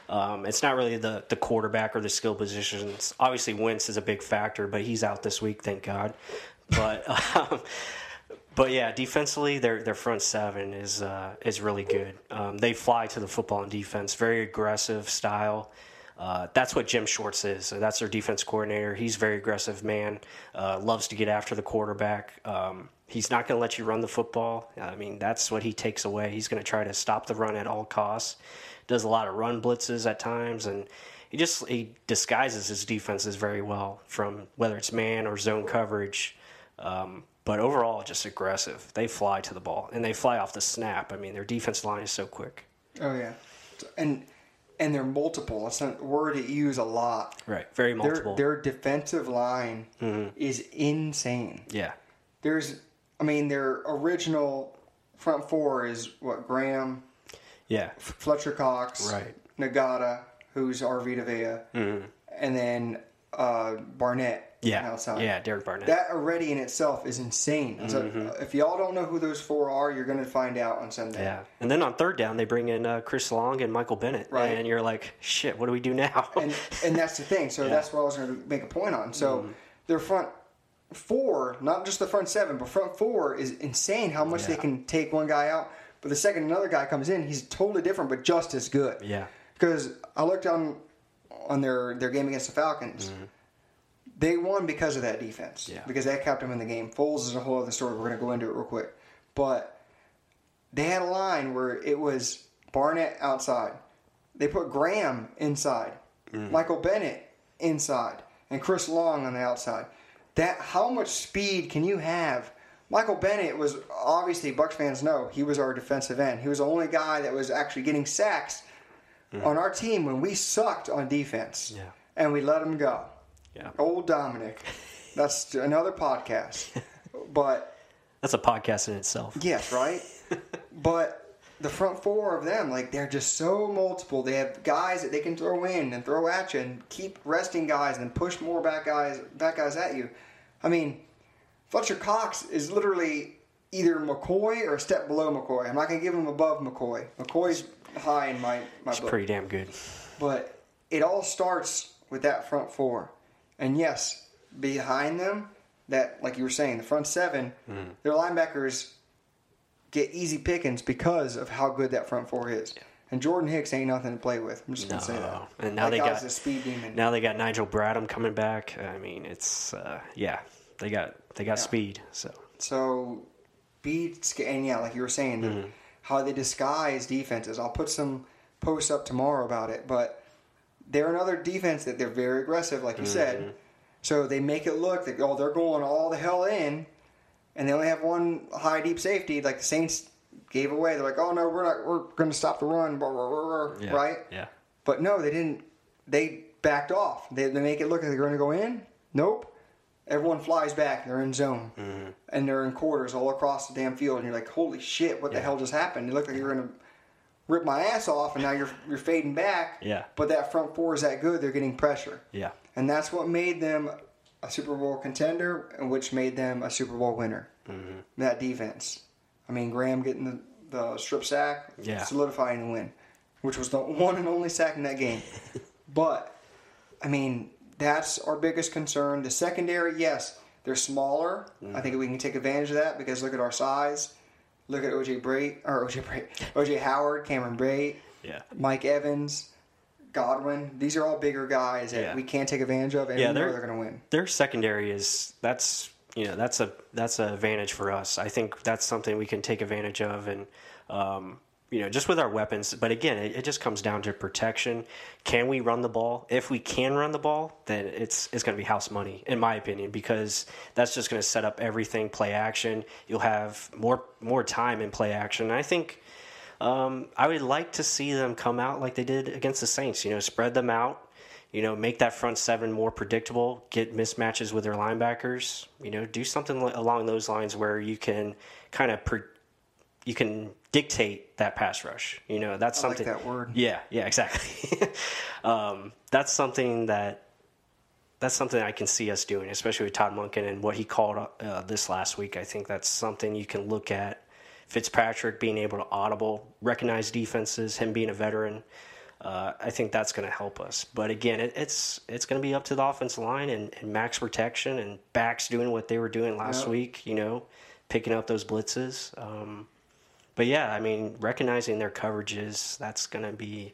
[SPEAKER 1] Um, it's not really the the quarterback or the skill positions. Obviously, Wentz is a big factor, but he's out this week, thank God. But (laughs) um, but yeah, defensively, their their front seven is uh, is really good. Um, they fly to the football on defense, very aggressive style. Uh, that's what Jim Schwartz is. So that's their defense coordinator. He's very aggressive man. Uh, loves to get after the quarterback. Um, he's not going to let you run the football. I mean, that's what he takes away. He's going to try to stop the run at all costs. Does a lot of run blitzes at times, and he just he disguises his defenses very well from whether it's man or zone coverage. Um, but overall, just aggressive. They fly to the ball and they fly off the snap. I mean, their defense line is so quick.
[SPEAKER 2] Oh yeah, and and they're multiple. That's a word you use a lot.
[SPEAKER 1] Right. Very multiple.
[SPEAKER 2] Their their defensive line is insane.
[SPEAKER 1] yeah.
[SPEAKER 2] There's, I mean, their original front four is what Graham,
[SPEAKER 1] Yeah.
[SPEAKER 2] Fletcher Cox,
[SPEAKER 1] Right.
[SPEAKER 2] Ngata, who's R. Vita Vea, and then uh, Barnett.
[SPEAKER 1] Yeah.
[SPEAKER 2] outside.
[SPEAKER 1] Yeah. Derek Barnett.
[SPEAKER 2] That already in itself is insane. So uh, if y'all don't know who those four are, you're going to find out on Sunday.
[SPEAKER 1] yeah. And then on third down, they bring in uh, Chris Long and Michael Bennett.
[SPEAKER 2] Right.
[SPEAKER 1] And you're like, shit, what do we do now?
[SPEAKER 2] and and (laughs) that's the thing. So that's what I was going to make a point on. So their front four, not just the front seven, but front four is insane. How much they can take one guy out, but the second another guy comes in, he's totally different, but just as good.
[SPEAKER 1] Yeah.
[SPEAKER 2] Because I looked on on their their game against the Falcons. They won because of that defense.
[SPEAKER 1] Yeah.
[SPEAKER 2] Because that kept them in the game. Foles is a whole other story. We're going to go into it real quick. But they had a line where it was Barnett outside. They put Graham inside,
[SPEAKER 1] Mm.
[SPEAKER 2] Michael Bennett inside, and Chris Long on the outside. That how much speed can you have? Michael Bennett was obviously Bucs fans know he was our defensive end. He was the only guy that was actually getting sacks on our team when we sucked on defense.
[SPEAKER 1] Mm. Yeah.
[SPEAKER 2] And we let him go.
[SPEAKER 1] Yeah.
[SPEAKER 2] Old Dominik. That's another podcast. (laughs) but
[SPEAKER 1] That's a podcast in itself.
[SPEAKER 2] Yes, right? (laughs) but the front four of them, like they're just so multiple. They have guys that they can throw in and throw at you and keep resting guys and push more back guys back guys at you. I mean, Fletcher Cox is literally either McCoy or a step below McCoy. I'm not gonna give him above McCoy. McCoy's high in my, my
[SPEAKER 1] It's
[SPEAKER 2] book.
[SPEAKER 1] pretty damn good.
[SPEAKER 2] But it all starts with that front four. And yes, behind them, that like you were saying, the front 7
[SPEAKER 1] Mm-hmm.
[SPEAKER 2] their linebackers get easy pickings because of how good that front four is. And Jordan Hicks ain't nothing to play with. I'm just gonna say that.
[SPEAKER 1] No. And now
[SPEAKER 2] that
[SPEAKER 1] they got
[SPEAKER 2] a speed demon.
[SPEAKER 1] now they got Nigel Bradham coming back. I mean, it's uh, yeah, they got they got speed. So
[SPEAKER 2] So beat sca- and yeah, like you were saying,
[SPEAKER 1] Mm-hmm.
[SPEAKER 2] how they disguise defenses. I'll put some posts up tomorrow about it, but they're another defense that they're very aggressive, like you
[SPEAKER 1] Mm-hmm.
[SPEAKER 2] said. So they make it look like oh they're going all the hell in, and they only have one high deep safety. Like the Saints gave away. They're like oh no we're not we're going to stop the run, blah, blah, blah,
[SPEAKER 1] yeah,
[SPEAKER 2] right?
[SPEAKER 1] Yeah.
[SPEAKER 2] But no, they didn't. They backed off. They, they make it look like they're going to go in. Nope. Everyone flies back. They're in zone,
[SPEAKER 1] Mm-hmm.
[SPEAKER 2] and they're in quarters all across the damn field. And you're like, "Holy shit! What the hell just happened?" It looked like you're going to rip my ass off, and now you're you're fading back.
[SPEAKER 1] Yeah.
[SPEAKER 2] But that front four is that good. They're getting pressure,
[SPEAKER 1] Yeah.
[SPEAKER 2] and that's what made them a Super Bowl contender, and which made them a Super Bowl winner.
[SPEAKER 1] Mm-hmm.
[SPEAKER 2] That defense. I mean, Graham getting the, the strip sack,
[SPEAKER 1] Yeah.
[SPEAKER 2] solidifying the win, which was the (laughs) one and only sack in that game. (laughs) but, I mean, that's our biggest concern. The secondary, yes, they're smaller. I think we can take advantage of that because look at our size. Look at OJ Brate or OJ Brate, (laughs) OJ Howard, Cameron Brate,
[SPEAKER 1] Yeah.
[SPEAKER 2] Mike Evans, Godwin. These are all bigger guys that
[SPEAKER 1] Yeah.
[SPEAKER 2] we can't take advantage of, and
[SPEAKER 1] Yeah,
[SPEAKER 2] we know
[SPEAKER 1] they're-
[SPEAKER 2] they're going to win.
[SPEAKER 1] Their secondary is that's you know that's a that's an advantage for us. I think that's something we can take advantage of, and um, you know, just with our weapons. But again, it, it just comes down to protection. Can we run the ball? If we can run the ball, then it's it's going to be house money, in my opinion, because that's just going to set up everything. Play action. You'll have more more time in play action. And I think. Um, I would like to see them come out like they did against the Saints. You know, spread them out. You know, make that front seven more predictable. Get mismatches with their linebackers. You know, do something along those lines where you can kind of pre- you can dictate that pass rush. You know, that's
[SPEAKER 2] I like
[SPEAKER 1] something.
[SPEAKER 2] that word.
[SPEAKER 1] Yeah, yeah, exactly. (laughs) um, that's something that that's something I can see us doing, especially with Todd Monken and what he called uh, this last week. I think that's something you can look at. Fitzpatrick being able to audible, recognize defenses, him being a veteran. Uh, I think that's going to help us. But again, it, it's it's going to be up to the offensive line and, and max protection and backs doing what they were doing last
[SPEAKER 2] Yep.
[SPEAKER 1] week. You know, picking up those blitzes. Um, but yeah, I mean, recognizing their coverages that's going to be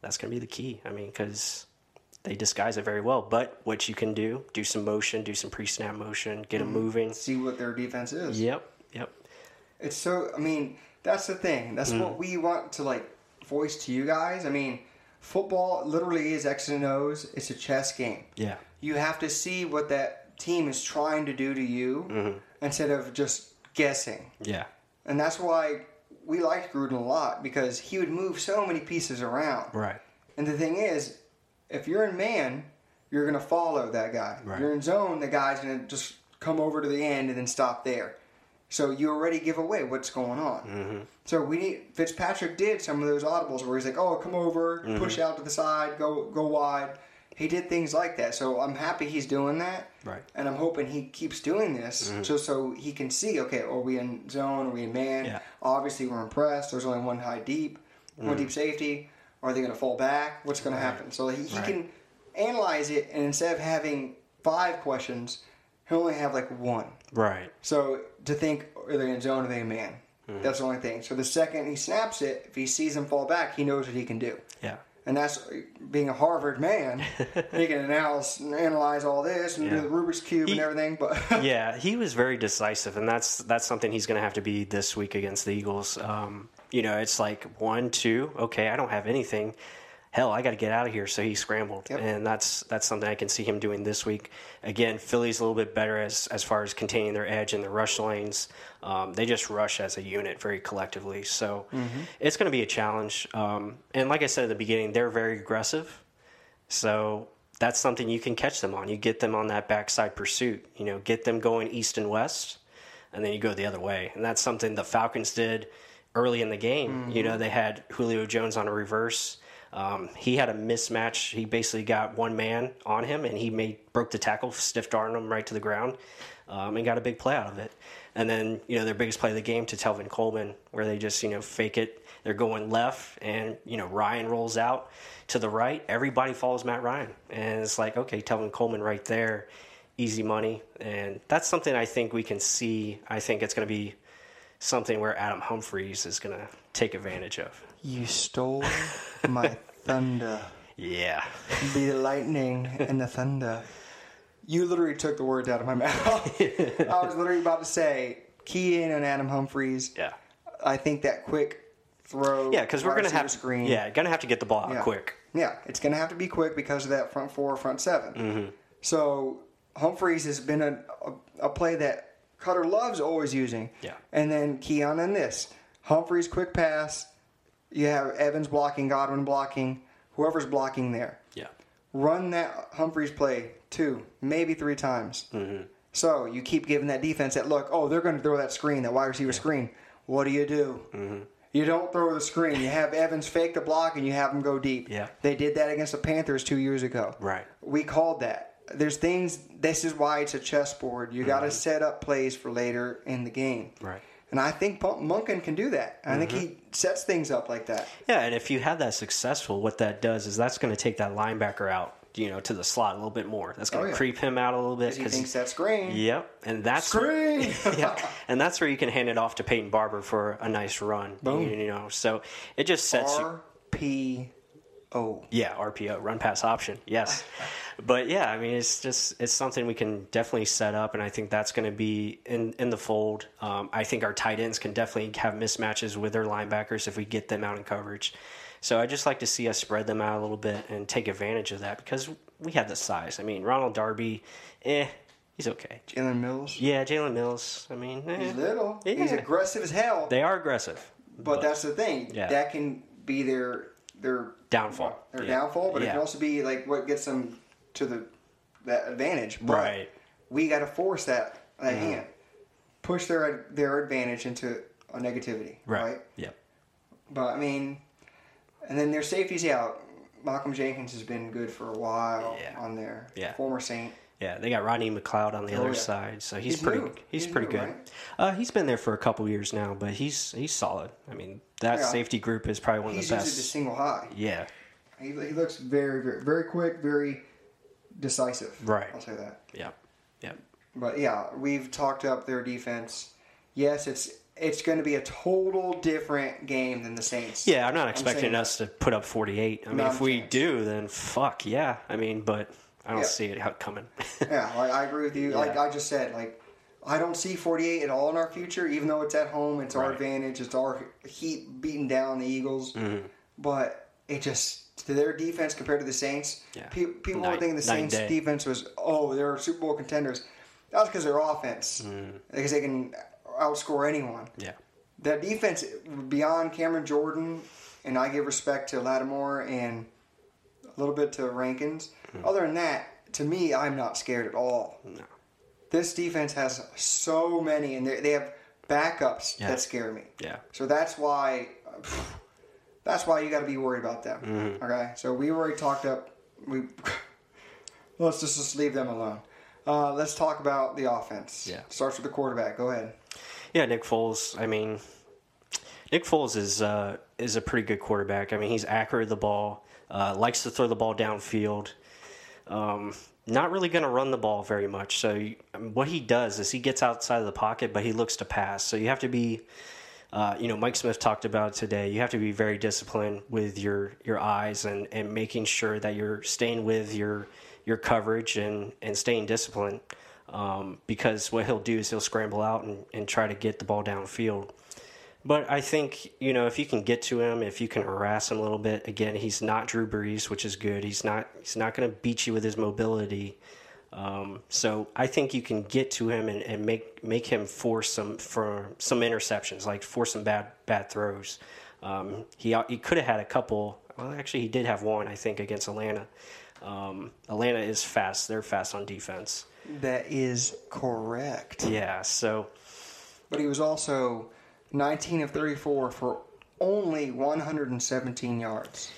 [SPEAKER 1] that's going to be the key. I mean, because they disguise it very well. But what you can do, do some motion, do some pre-snap motion, get them moving.
[SPEAKER 2] See what their defense is.
[SPEAKER 1] Yep, yep,
[SPEAKER 2] It's so. I mean, that's the thing. That's
[SPEAKER 1] Mm.
[SPEAKER 2] what we want to like voice to you guys. I mean, football literally is X and O's. It's a chess game.
[SPEAKER 1] yeah,
[SPEAKER 2] You have to see what that team is trying to do to you
[SPEAKER 1] Mm-hmm.
[SPEAKER 2] instead of just guessing.
[SPEAKER 1] yeah,
[SPEAKER 2] And that's why we liked Gruden a lot because he would move so many pieces around.
[SPEAKER 1] right,
[SPEAKER 2] And the thing is, if you're in man, you're going to follow that guy.
[SPEAKER 1] Right.
[SPEAKER 2] If you're in zone, the guy's going to just come over to the end and then stop there. So you already give away what's going on.
[SPEAKER 1] Mm-hmm.
[SPEAKER 2] So we need Fitzpatrick did some of those audibles where he's like, "Oh, come over,
[SPEAKER 1] Mm-hmm.
[SPEAKER 2] push out to the side, go go wide." He did things like that. So I'm happy he's doing that.
[SPEAKER 1] Right.
[SPEAKER 2] And I'm hoping he keeps doing this mm-hmm. just so he can see, okay, are we in zone? Are we in man?
[SPEAKER 1] Yeah.
[SPEAKER 2] Obviously, we're impressed. There's only one high deep, one mm-hmm. deep safety. Are they going to fall back? What's going to happen? So he, he
[SPEAKER 1] Right.
[SPEAKER 2] can analyze it, and instead of having five questions, he'll only have like one.
[SPEAKER 1] right,
[SPEAKER 2] So to think, are they in zone or are they in man? Mm-hmm. That's the only thing. So the second he snaps it, if he sees them fall back, he knows what he can do.
[SPEAKER 1] yeah,
[SPEAKER 2] And that's being a Harvard man, (laughs) he can analyze, analyze all this and
[SPEAKER 1] Yeah.
[SPEAKER 2] do the Rubik's cube and everything. But (laughs)
[SPEAKER 1] yeah. He was very decisive, and that's that's something he's going to have to be this week against the Eagles. Um, you know, it's like one, two. Okay, I don't have anything. Hell, I got to get out of here. So he scrambled,
[SPEAKER 2] Yep.
[SPEAKER 1] and that's that's something I can see him doing this week. Again, Philly's a little bit better as as far as containing their edge and the rush lanes. Um, they just rush as a unit very collectively, so it's going to be a challenge. Um, and like I said at the beginning, they're very aggressive. So that's something you can catch them on. You get them on that backside pursuit. You know, get them going east and west, and then you go the other way. And that's something the Falcons did early in the game. You know, they had Julio Jones on a reverse. Um, he had a mismatch. He basically got one man on him, and he made broke the tackle, stiff armed him right to the ground, um, and got a big play out of it. And then you know their biggest play of the game to Telvin Coleman, where they just you know fake it. They're going left, and you know Ryan rolls out to the right. Everybody follows Matt Ryan, and it's like okay, Telvin Coleman right there, easy money, and that's something I think we can see. I think it's going to be something where Adam Humphries is going to take advantage of.
[SPEAKER 2] you stole my thunder.
[SPEAKER 1] Yeah.
[SPEAKER 2] Be the lightning and the thunder. You literally took the words out of my (laughs) mouth. I was literally about to say, key in on Adam Humphries.
[SPEAKER 1] Yeah.
[SPEAKER 2] I think that quick throw.
[SPEAKER 1] Yeah, because we're
[SPEAKER 2] wide
[SPEAKER 1] going to
[SPEAKER 2] receiver
[SPEAKER 1] have
[SPEAKER 2] screen.
[SPEAKER 1] Yeah, going to have to get the ball out
[SPEAKER 2] Yeah.
[SPEAKER 1] quick.
[SPEAKER 2] Yeah, it's going to have to be quick because of that front four, front 7
[SPEAKER 1] Mm-hmm.
[SPEAKER 2] So Humphries has been a, a, a play that Koetter loves always using.
[SPEAKER 1] Yeah.
[SPEAKER 2] And then key on in this Humphries quick pass. You have Evans blocking, Godwin blocking, whoever's blocking there.
[SPEAKER 1] Yeah.
[SPEAKER 2] Run that Humphries play two, maybe three times.
[SPEAKER 1] Mm-hmm.
[SPEAKER 2] So you keep giving that defense that look. Oh, they're going to throw that screen, that wide receiver screen. What do you do?
[SPEAKER 1] Mm-hmm.
[SPEAKER 2] You don't throw the screen. You have Evans fake the block and you have him go deep.
[SPEAKER 1] Yeah.
[SPEAKER 2] They did that against the Panthers two years ago.
[SPEAKER 1] Right.
[SPEAKER 2] We called that. There's things. This is why it's a chessboard. You got to set up plays for later in the game.
[SPEAKER 1] Mm-hmm. Right.
[SPEAKER 2] And I think Monken can do that. I think
[SPEAKER 1] Mm-hmm.
[SPEAKER 2] he sets things up like that.
[SPEAKER 1] Yeah, and if you have that successful, what that does is that's going to take that linebacker out, you know, to the slot a little bit more. That's going
[SPEAKER 2] Oh,
[SPEAKER 1] to
[SPEAKER 2] yeah.
[SPEAKER 1] creep him out a little bit
[SPEAKER 2] Because he thinks that's green.
[SPEAKER 1] Yep, and that's
[SPEAKER 2] Screen. (laughs)
[SPEAKER 1] yeah, and that's where you can hand it off to Peyton Barber for a nice run.
[SPEAKER 2] Boom.
[SPEAKER 1] You, know, so it just sets you.
[SPEAKER 2] R P O.
[SPEAKER 1] Yeah, RPO, run pass option. Yes. (laughs) but yeah, I mean, it's just it's something we can definitely set up, and I think that's going to be in in the fold. Um, I think our tight ends can definitely have mismatches with their linebackers if we get them out in coverage. So I just like to see us spread them out a little bit and take advantage of that because we have the size. I mean, Ronald Darby, eh, he's okay.
[SPEAKER 2] Jalen Mills.
[SPEAKER 1] Yeah, Jalen Mills. I mean, eh,
[SPEAKER 2] He's little.
[SPEAKER 1] Yeah.
[SPEAKER 2] He's aggressive as hell.
[SPEAKER 1] they are aggressive.
[SPEAKER 2] but that's the thing.
[SPEAKER 1] Yeah.
[SPEAKER 2] That can be their their
[SPEAKER 1] Downfall.
[SPEAKER 2] Their
[SPEAKER 1] Yeah.
[SPEAKER 2] downfall, but it can also be like what gets them to the that advantage. But
[SPEAKER 1] Right.
[SPEAKER 2] We got to force that that
[SPEAKER 1] Mm-hmm.
[SPEAKER 2] hand, push their their advantage into a negativity. right?
[SPEAKER 1] Yep.
[SPEAKER 2] But I mean, and then their safety's out. Malcolm Jenkins has been good for a while
[SPEAKER 1] Yeah.
[SPEAKER 2] on there.
[SPEAKER 1] Yeah.
[SPEAKER 2] Former Saint.
[SPEAKER 1] Yeah, they got Rodney McLeod on the
[SPEAKER 2] Oh,
[SPEAKER 1] other
[SPEAKER 2] yeah.
[SPEAKER 1] side, so he's,
[SPEAKER 2] He's
[SPEAKER 1] pretty.
[SPEAKER 2] new.
[SPEAKER 1] He's,
[SPEAKER 2] He's
[SPEAKER 1] pretty
[SPEAKER 2] new,
[SPEAKER 1] good.
[SPEAKER 2] right?
[SPEAKER 1] Uh, he's been there for a couple years now, but he's he's solid. I mean, that
[SPEAKER 2] Yeah.
[SPEAKER 1] safety group is probably one of
[SPEAKER 2] He's
[SPEAKER 1] the
[SPEAKER 2] usually the
[SPEAKER 1] best.
[SPEAKER 2] single high.
[SPEAKER 1] Yeah,
[SPEAKER 2] He, he looks very, very, very quick, very decisive.
[SPEAKER 1] Right.
[SPEAKER 2] I'll say that.
[SPEAKER 1] yeah, yeah,
[SPEAKER 2] But yeah, we've talked up their defense. Yes, it's it's going to be a total different game than the Saints.
[SPEAKER 1] yeah. I'm not expecting
[SPEAKER 2] that.
[SPEAKER 1] us to put up 48. I mean, if we
[SPEAKER 2] chance.
[SPEAKER 1] do, then fuck yeah. I mean, but I don't
[SPEAKER 2] Yeah.
[SPEAKER 1] see it coming. (laughs)
[SPEAKER 2] yeah, like, I agree with you. Like I just said, like I don't see 48 at all in our future. Even though it's at home, it's our advantage. It's our heat beating down the Eagles.
[SPEAKER 1] Mm-hmm.
[SPEAKER 2] But it just to their defense compared to the Saints.
[SPEAKER 1] Yeah.
[SPEAKER 2] pe- people were thinking the Saints
[SPEAKER 1] day.
[SPEAKER 2] defense was oh they're Super Bowl contenders. That's because their offense
[SPEAKER 1] Mm-hmm.
[SPEAKER 2] because they can outscore anyone.
[SPEAKER 1] yeah,
[SPEAKER 2] that defense beyond Cameron Jordan, and I give respect to Lattimore and a little bit to Rankins.
[SPEAKER 1] Hmm.
[SPEAKER 2] Other than that, to me, I'm not scared at all.
[SPEAKER 1] no,
[SPEAKER 2] This defense has so many, and they they have backups
[SPEAKER 1] Yeah.
[SPEAKER 2] that scare me.
[SPEAKER 1] yeah,
[SPEAKER 2] So that's why, that's why you got to be worried about them.
[SPEAKER 1] Mm-hmm.
[SPEAKER 2] Okay, so we already talked up. We (laughs) let's just, just leave them alone. Uh, let's talk about the offense.
[SPEAKER 1] Yeah.
[SPEAKER 2] starts with the quarterback. Go ahead.
[SPEAKER 1] yeah. Nick Foles. I mean, Nick Foles is uh, is a pretty good quarterback. I mean, he's accurate with the ball. Uh, likes to throw the ball downfield. Um, not really going to run the ball very much. So you, what he does is he gets outside of the pocket, but he looks to pass. So you have to be, uh, you know, Mike Smith talked about today. You have to be very disciplined with your your eyes and and making sure that you're staying with your your coverage and and staying disciplined. Um, because what he'll do is he'll scramble out and, and try to get the ball downfield. But I think you know if you can get to him, if you can harass him a little bit. Again, he's not Drew Brees, which is good. He's not he's not going to beat you with his mobility. Um, so I think you can get to him and, and make make him force some for some interceptions, like force some bad bad throws. Um, he he could have had a couple. Well, actually, he did have one, I think, against Atlanta. Um, Atlanta is fast; they're fast on defense.
[SPEAKER 2] That is correct.
[SPEAKER 1] Yeah, so
[SPEAKER 2] But he was also 19 of 34 for only 117 yards.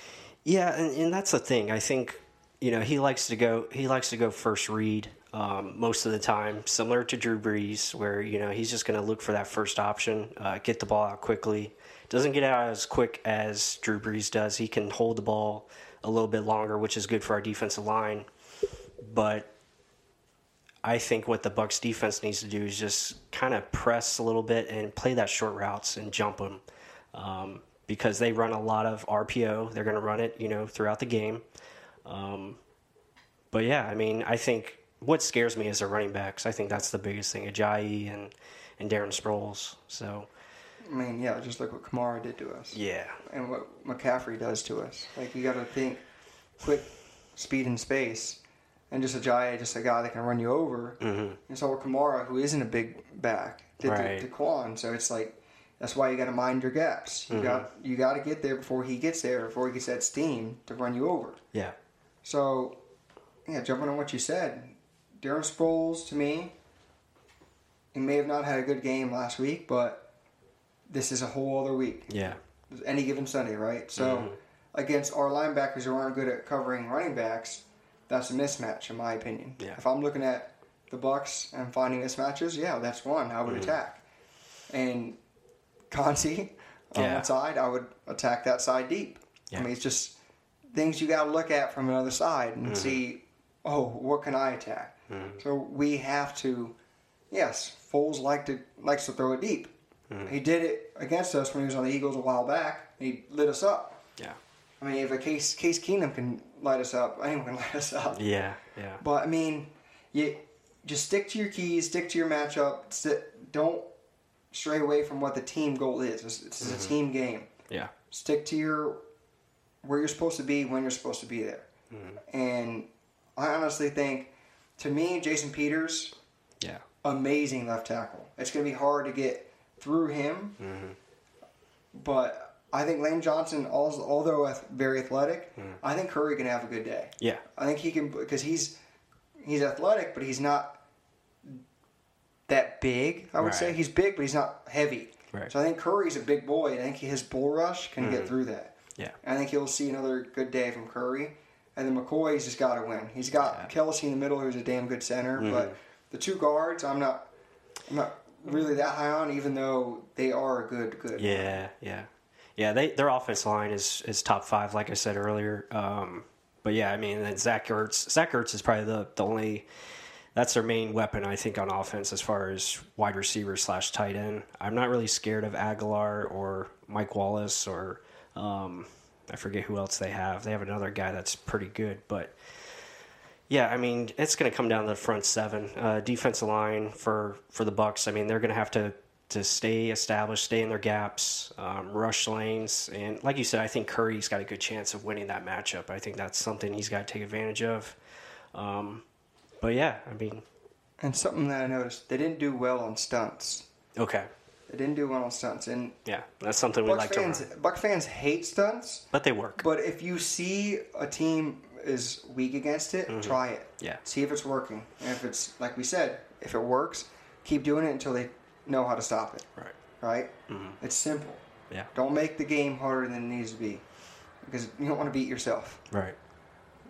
[SPEAKER 1] Yeah, and, and that's the thing. I think you know he likes to go. He likes to go first read um, most of the time, similar to Drew Brees, where you know he's just going to look for that first option, uh, get the ball out quickly. Doesn't get out as quick as Drew Brees does. He can hold the ball a little bit longer, which is good for our defensive line. But I think what the Bucs defense needs to do is just kind of press a little bit and play that short routes and jump them. Um, because they run a lot of RPO. They're going to run it, you know, throughout the game. Um, but yeah, I mean, I think what scares me is the running backs. I think that's the biggest thing, Ajayi and and Darren Sproles. So
[SPEAKER 2] I mean, yeah, just look what Kamara did to us.
[SPEAKER 1] yeah,
[SPEAKER 2] And what McCaffrey does to us. Like, you got to think quick, speed, and space. And just a giant, just a guy that can run you over. Mm-hmm. And so Kamara, who isn't a big back, did
[SPEAKER 1] Right.
[SPEAKER 2] to, to Kwon. So it's like, that's why you got to mind your gaps. You got you got to get there before he gets there, before he gets that steam to run you over.
[SPEAKER 1] yeah,
[SPEAKER 2] So, yeah, jumping on what you said, Darren Sproles to me, he may have not had a good game last week, but this is a whole other week.
[SPEAKER 1] yeah,
[SPEAKER 2] Any given Sunday, right? So, against our linebackers who aren't good at covering running backs, that's a mismatch, in my opinion.
[SPEAKER 1] Yeah.
[SPEAKER 2] If I'm looking at the Bucs and finding mismatches, yeah, that's one I would mm. attack. And Conte (laughs) on
[SPEAKER 1] Yeah.
[SPEAKER 2] one side, I would attack that side deep.
[SPEAKER 1] Yeah.
[SPEAKER 2] I mean, it's just things you got to look at from another side and mm-hmm. see, oh, what can I attack? Mm. So we have to. Yes, Foles like to likes to throw it deep. Mm. He did it against us when he was on the Eagles a while back. He lit us up.
[SPEAKER 1] yeah,
[SPEAKER 2] I I mean, if a Case Case Keenum can light us up, anyone can (laughs) light us up.
[SPEAKER 1] Yeah, yeah.
[SPEAKER 2] But I mean, you just stick to your keys, stick to your matchup. Sit, don't stray away from what the team goal is. This, this is a mm-hmm. team game.
[SPEAKER 1] Yeah.
[SPEAKER 2] Stick to your where you're supposed to be when you're supposed to be there. Mm-hmm. And I honestly think, to me, Jason Peters,
[SPEAKER 1] Yeah.
[SPEAKER 2] amazing left tackle. It's going to be hard to get through him, mm-hmm. but I think Lane Johnson, although very athletic, mm. I think Curry can have a good day.
[SPEAKER 1] Yeah.
[SPEAKER 2] I think he can because he's he's athletic, but he's not that big. I would say he's big, but he's not heavy.
[SPEAKER 1] Right.
[SPEAKER 2] So I think Curry's a big boy. and I think his bull rush can get mm. through that.
[SPEAKER 1] Yeah.
[SPEAKER 2] I think he'll see another good day from Curry. And then McCoy's just got to win. He's got Kelce in the middle, who's a damn good center. Mm-hmm. But the two guards, I'm not, I'm not really that high on, even though they are a good, good.
[SPEAKER 1] Yeah, yeah, yeah. They their offense line is is top five, like I said earlier. Um, but yeah, I mean, then Zach Ertz. Zach Ertz is probably the the only. That's their main weapon, I think, on offense as far as wide receiver slash tight end. I'm not really scared of Agholor or Mike Wallace or um, I forget who else they have. They have another guy that's pretty good, but yeah, I mean, it's going to come down to the front seven, uh, defensive line for for the Bucs. I mean, they're going to have to to stay established, stay in their gaps, um, rush lanes, and like you said, I think Curry's got a good chance of winning that matchup. I think that's something he's got to take advantage of. Um, but yeah, I mean,
[SPEAKER 2] And something that I noticed, they didn't do well on stunts.
[SPEAKER 1] okay,
[SPEAKER 2] They didn't do well on stunts. And
[SPEAKER 1] yeah, that's something we
[SPEAKER 2] Buck
[SPEAKER 1] like
[SPEAKER 2] fans,
[SPEAKER 1] to run,
[SPEAKER 2] Buck fans hate stunts.
[SPEAKER 1] but they work.
[SPEAKER 2] But if you see a team is weak against it, try it.
[SPEAKER 1] Mm-hmm. Yeah.
[SPEAKER 2] See if it's working. And if it's like we said, if it works, keep doing it until they know how to stop it.
[SPEAKER 1] right?
[SPEAKER 2] Right? It's simple.
[SPEAKER 1] Yeah.
[SPEAKER 2] Don't make the game harder than it needs to be, because you don't want to beat yourself.
[SPEAKER 1] Right.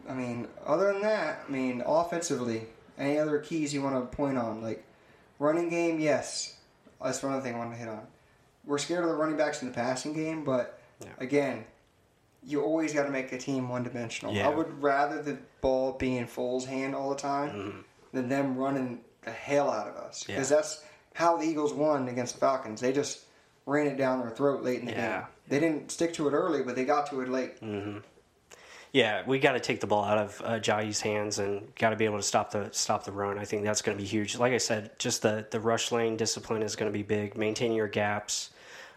[SPEAKER 2] I mean, other than that, I mean, offensively, any other keys you want to point on? Like running game, yes. That's one other thing I want to hit on. We're scared of the running backs in the passing game, but
[SPEAKER 1] Yeah.
[SPEAKER 2] again, you always got to make a team one dimensional.
[SPEAKER 1] Yeah.
[SPEAKER 2] I would rather the ball be in Foles' hand all the time than them running the hell out of us. Because
[SPEAKER 1] Mm-hmm. Yeah.
[SPEAKER 2] that's how the Eagles won against the Falcons. They just ran it down their throat late in the
[SPEAKER 1] Yeah.
[SPEAKER 2] game. They didn't stick to it early, but they got to it late.
[SPEAKER 1] Yeah, we got to take the ball out of uh, Jai's hands and got to be able to stop the stop the run. I think that's going to be huge. Like I said, just the the rush lane discipline is going to be big. Maintaining your gaps.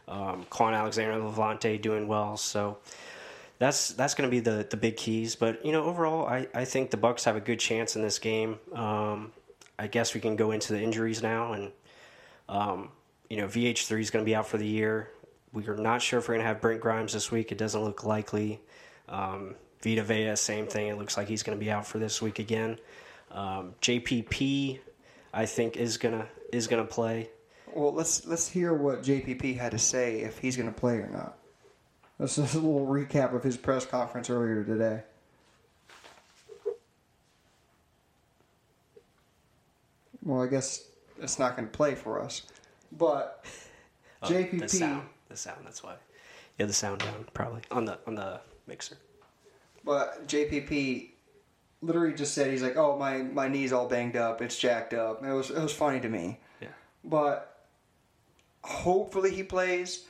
[SPEAKER 1] Um, Kwon Alexander Lavonte doing well, so that's that's going to be the the big keys. But you know, overall, I, I think the Bucs have a good chance in this game. Um, I guess we can go into the injuries now, and um, you know, VH three is going to be out for the year. We are not sure if we're going to have Brent Grimes this week. It doesn't look likely. Um, Vita Vea, same thing. It looks like he's going to be out for this week again. Um, JPP, I think is gonna is gonna play.
[SPEAKER 2] Well, let's let's hear what JPP had to say if he's going to play or not. Let's just a little recap of his press conference earlier today. Well, I guess it's not going to play for us, but (laughs)
[SPEAKER 1] Oh,
[SPEAKER 2] JPP.
[SPEAKER 1] the sound, the sound. That's why. Yeah, the sound down probably on the on the mixer.
[SPEAKER 2] But JPP literally just said he's like, "Oh, my my knee's all banged up. It's jacked up." It was it was funny to me.
[SPEAKER 1] Yeah.
[SPEAKER 2] but hopefully he plays.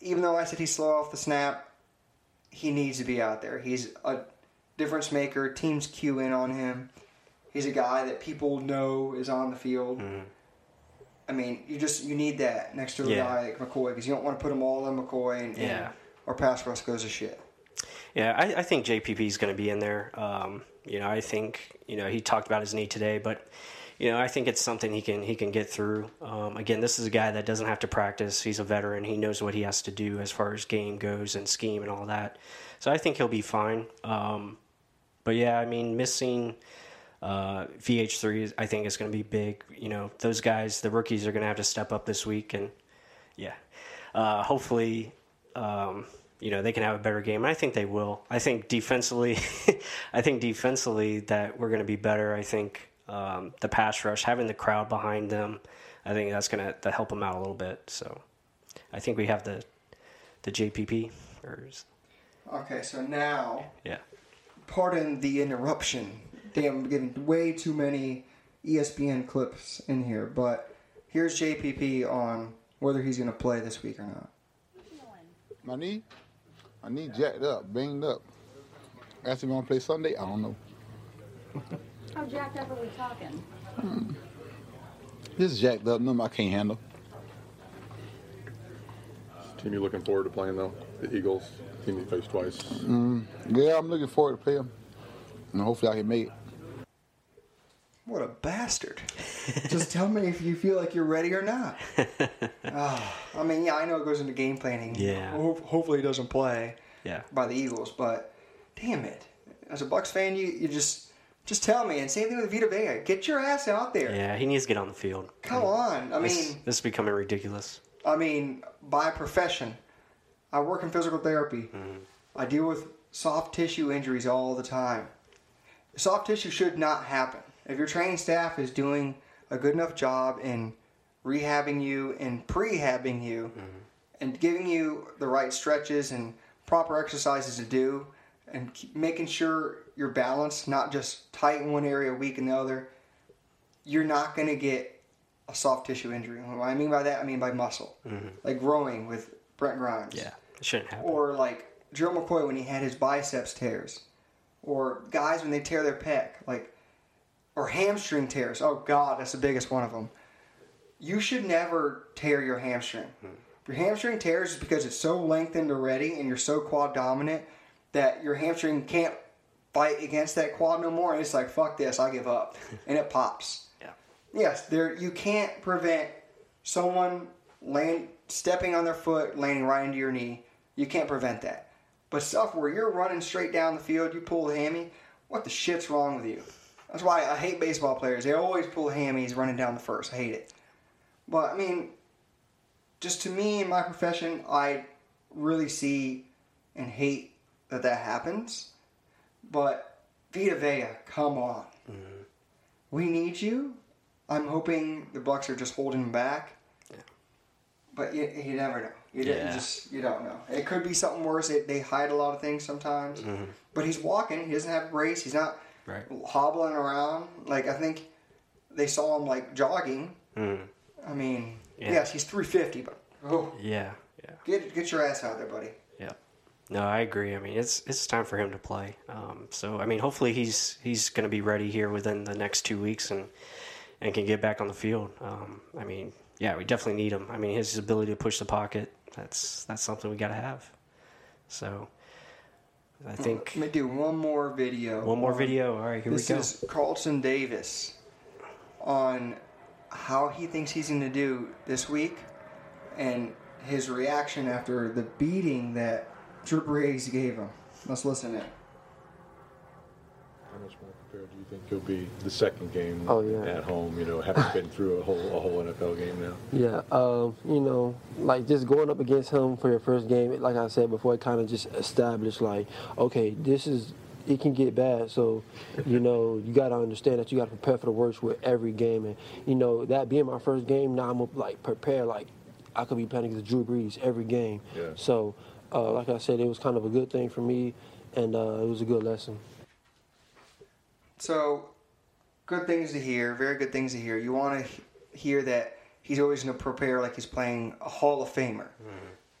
[SPEAKER 2] Even though I said he's slow off the snap, he needs to be out there. He's a difference maker. Teams cue in on him. He's a guy that people know is on the field. I mean, you just you need that next to a
[SPEAKER 1] Mm-hmm. Yeah.
[SPEAKER 2] guy like McCoy because you don't want to put them all on McCoy and, and
[SPEAKER 1] Yeah.
[SPEAKER 2] our pass rush goes to shit.
[SPEAKER 1] Yeah, I, I think JPP is going to be in there. Um, you know, I think you know he talked about his knee today, but you know I think it's something he can he can get through. Um, again, this is a guy that doesn't have to practice. He's a veteran. He knows what he has to do as far as game goes and scheme and all that. So I think he'll be fine. Um, but yeah, I mean, missing uh, VH3, I think is going to be big. You know, those guys, the rookies, are going to have to step up this week, and yeah, uh, hopefully, um, you know, they can have a better game. And I think they will. I think defensively, (laughs) I think defensively that we're going to be better. I think um, the pass rush, having the crowd behind them, I think that's going to help them out a little bit. So I think we have the the JPP. Or is,
[SPEAKER 2] Okay, so now
[SPEAKER 1] yeah.
[SPEAKER 2] pardon the interruption. Damn, I'm getting way too many ESPN clips in here, but here's JPP on whether he's going to play this week or not.
[SPEAKER 3] My knee? my knee jacked up, banged up. Ask him want to play Sunday. I don't know.
[SPEAKER 4] How jacked up are we talking? Hmm.
[SPEAKER 3] This is jacked up. Nothing I can't handle.
[SPEAKER 5] Team you looking forward to playing though? The Eagles, team you faced twice.
[SPEAKER 3] Mm, yeah, I'm looking forward to play him. And hopefully I can make it.
[SPEAKER 2] What a bastard. (laughs) Just tell me if you feel like you're ready or not. Ah, I mean, yeah, I know it goes into game planning.
[SPEAKER 1] Yeah.
[SPEAKER 2] Ho- hopefully he doesn't play
[SPEAKER 1] Yeah.
[SPEAKER 2] by the Eagles, but damn it. As a Bucs fan, you, you just just tell me. And same thing with Vita Vea. Get your ass out there.
[SPEAKER 1] Yeah, he needs to get on the field.
[SPEAKER 2] Come on. I mean,
[SPEAKER 1] this is becoming ridiculous.
[SPEAKER 2] I mean, by profession, I work in physical therapy. I deal with soft tissue injuries all the time. Soft tissue should not happen. If your training staff is doing a good enough job in rehabbing you and prehabbing you mm-hmm. and giving you the right stretches and proper exercises to do and making sure you're balanced, not just tight in one area, weak in the other, you're not going to get a soft tissue injury. What I mean by that, I mean by muscle, mm-hmm. like rowing with Brent Grimes,
[SPEAKER 1] Yeah, it shouldn't happen.
[SPEAKER 2] or like Joe McCoy when he had his biceps tears, or guys when they tear their pec, like, or hamstring tears. Oh God, that's the biggest one of them. You should never tear your hamstring. If your hamstring tears is because it's so lengthened already and you're so quad dominant that your hamstring can't fight against that quad no more, and it's like fuck this, I give up, (laughs) and it pops.
[SPEAKER 1] yeah.
[SPEAKER 2] Yes, there you can't prevent someone land, stepping on their foot, landing right into your knee. You can't prevent that. But stuff where you're running straight down the field, you pull a hammy, what the shit's wrong with you? That's why I hate baseball players. They always pull hammies running down the first. I hate it. But I mean, just to me in my profession, I really see and hate that that happens. But Vita Vea, come on. We need you. I'm hoping the Bucs are just holding him back. But you, you never know. You, don't- you just you don't know. It could be something worse. They, they hide a lot of things sometimes. Mm-hmm. But he's walking. He doesn't have a brace. He's not
[SPEAKER 1] Right.
[SPEAKER 2] hobbling around. Like I think they saw him like jogging. I mean,
[SPEAKER 1] Yeah.
[SPEAKER 2] yes, he's 350, but oh,
[SPEAKER 1] Yeah, yeah,
[SPEAKER 2] get get your ass out there, buddy.
[SPEAKER 1] yeah. No, I agree. I mean, it's it's time for him to play. Um, so I mean, hopefully he's he's going to be ready here within the next two weeks and and can get back on the field. Um, I mean, yeah, we definitely need him. I mean, his ability to push the pocket that's that's something we got to have. So I think
[SPEAKER 2] Let me do one more video.
[SPEAKER 1] one more
[SPEAKER 2] on-
[SPEAKER 1] video. All right, here we go.
[SPEAKER 2] This is Carlton Davis on how he thinks he's going to do this week and his reaction after the beating that Drew Brees gave him. Let's listen in.
[SPEAKER 5] How much more prepared do you think you'll be the second game
[SPEAKER 6] Oh, yeah.
[SPEAKER 5] at home? You know, having been through a whole a whole NFL game now.
[SPEAKER 6] Yeah, um, you know, like just going up against him for your first game, like I said before, it kind of just established like, okay, this is it can get bad. So, you know, you got to understand that you got to prepare for the worst with every game, and you know that being my first game, now I'm like prepared like I could be playing against Drew Brees every game.
[SPEAKER 5] Yeah.
[SPEAKER 6] So, uh, like I said, it was kind of a good thing for me, and uh, it was a good lesson.
[SPEAKER 2] So, good things to hear. Very good things to hear. You want to hear that he's always going to prepare like he's playing a Hall of Famer.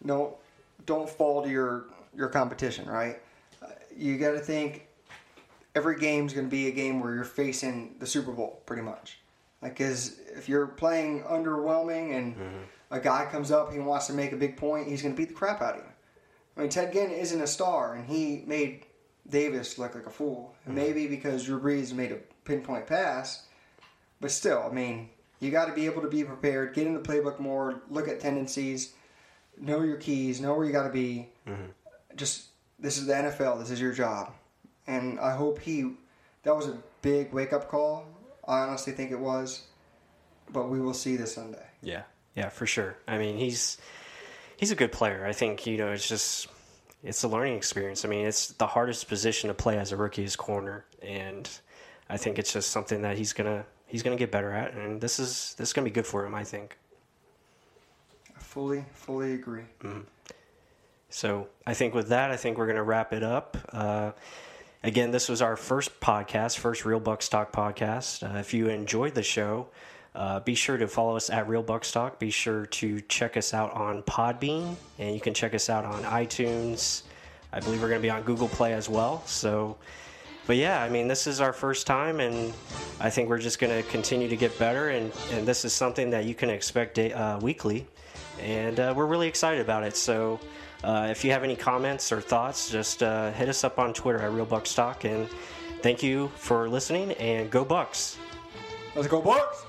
[SPEAKER 2] No, don't fall to your your competition. Right? Uh, you got to think every game's going to be a game where you're facing the Super Bowl, pretty much. Like, cause if you're playing underwhelming and a guy comes up, he wants to make a big point, he's going to beat the crap out of you. I mean, Ted Ginn isn't a star, and he made Davis look like a fool. And maybe because Drew Brees made a pinpoint pass, but still, I mean, you got to be able to be prepared, get in the playbook more, look at tendencies, know your keys, know where you got to be. Mm-hmm. Just this is the NFL. This is your job, and I hope he. That was a big wake up call. I honestly think it was, but we will see this Sunday.
[SPEAKER 1] Yeah, yeah, for sure. I mean, he's he's a good player. I think you know it's just it's a learning experience. I mean, it's the hardest position to play as a rookie is corner, and I think it's just something that he's gonna he's gonna get better at, and this is this is gonna be good for him. I think.
[SPEAKER 2] I fully, fully agree.
[SPEAKER 1] So I think with that, I think we're going to wrap it up. Uh, again, this was our first podcast, first Real Bucs Talk podcast. Uh, if you enjoyed the show, uh, be sure to follow us at Real Bucs Talk. Be sure to check us out on Podbean, and you can check us out on iTunes, I believe we're going to be on Google Play as well. So, but yeah, I mean, this is our first time, and I think we're just going to continue to get better. And, and this is something that you can expect uh, weekly, and uh, we're really excited about it. So, uh, if you have any comments or thoughts, just uh, hit us up on Twitter at Real Bucs Talk. And thank you for listening, and go Bucs!
[SPEAKER 2] Let's go, Bucs!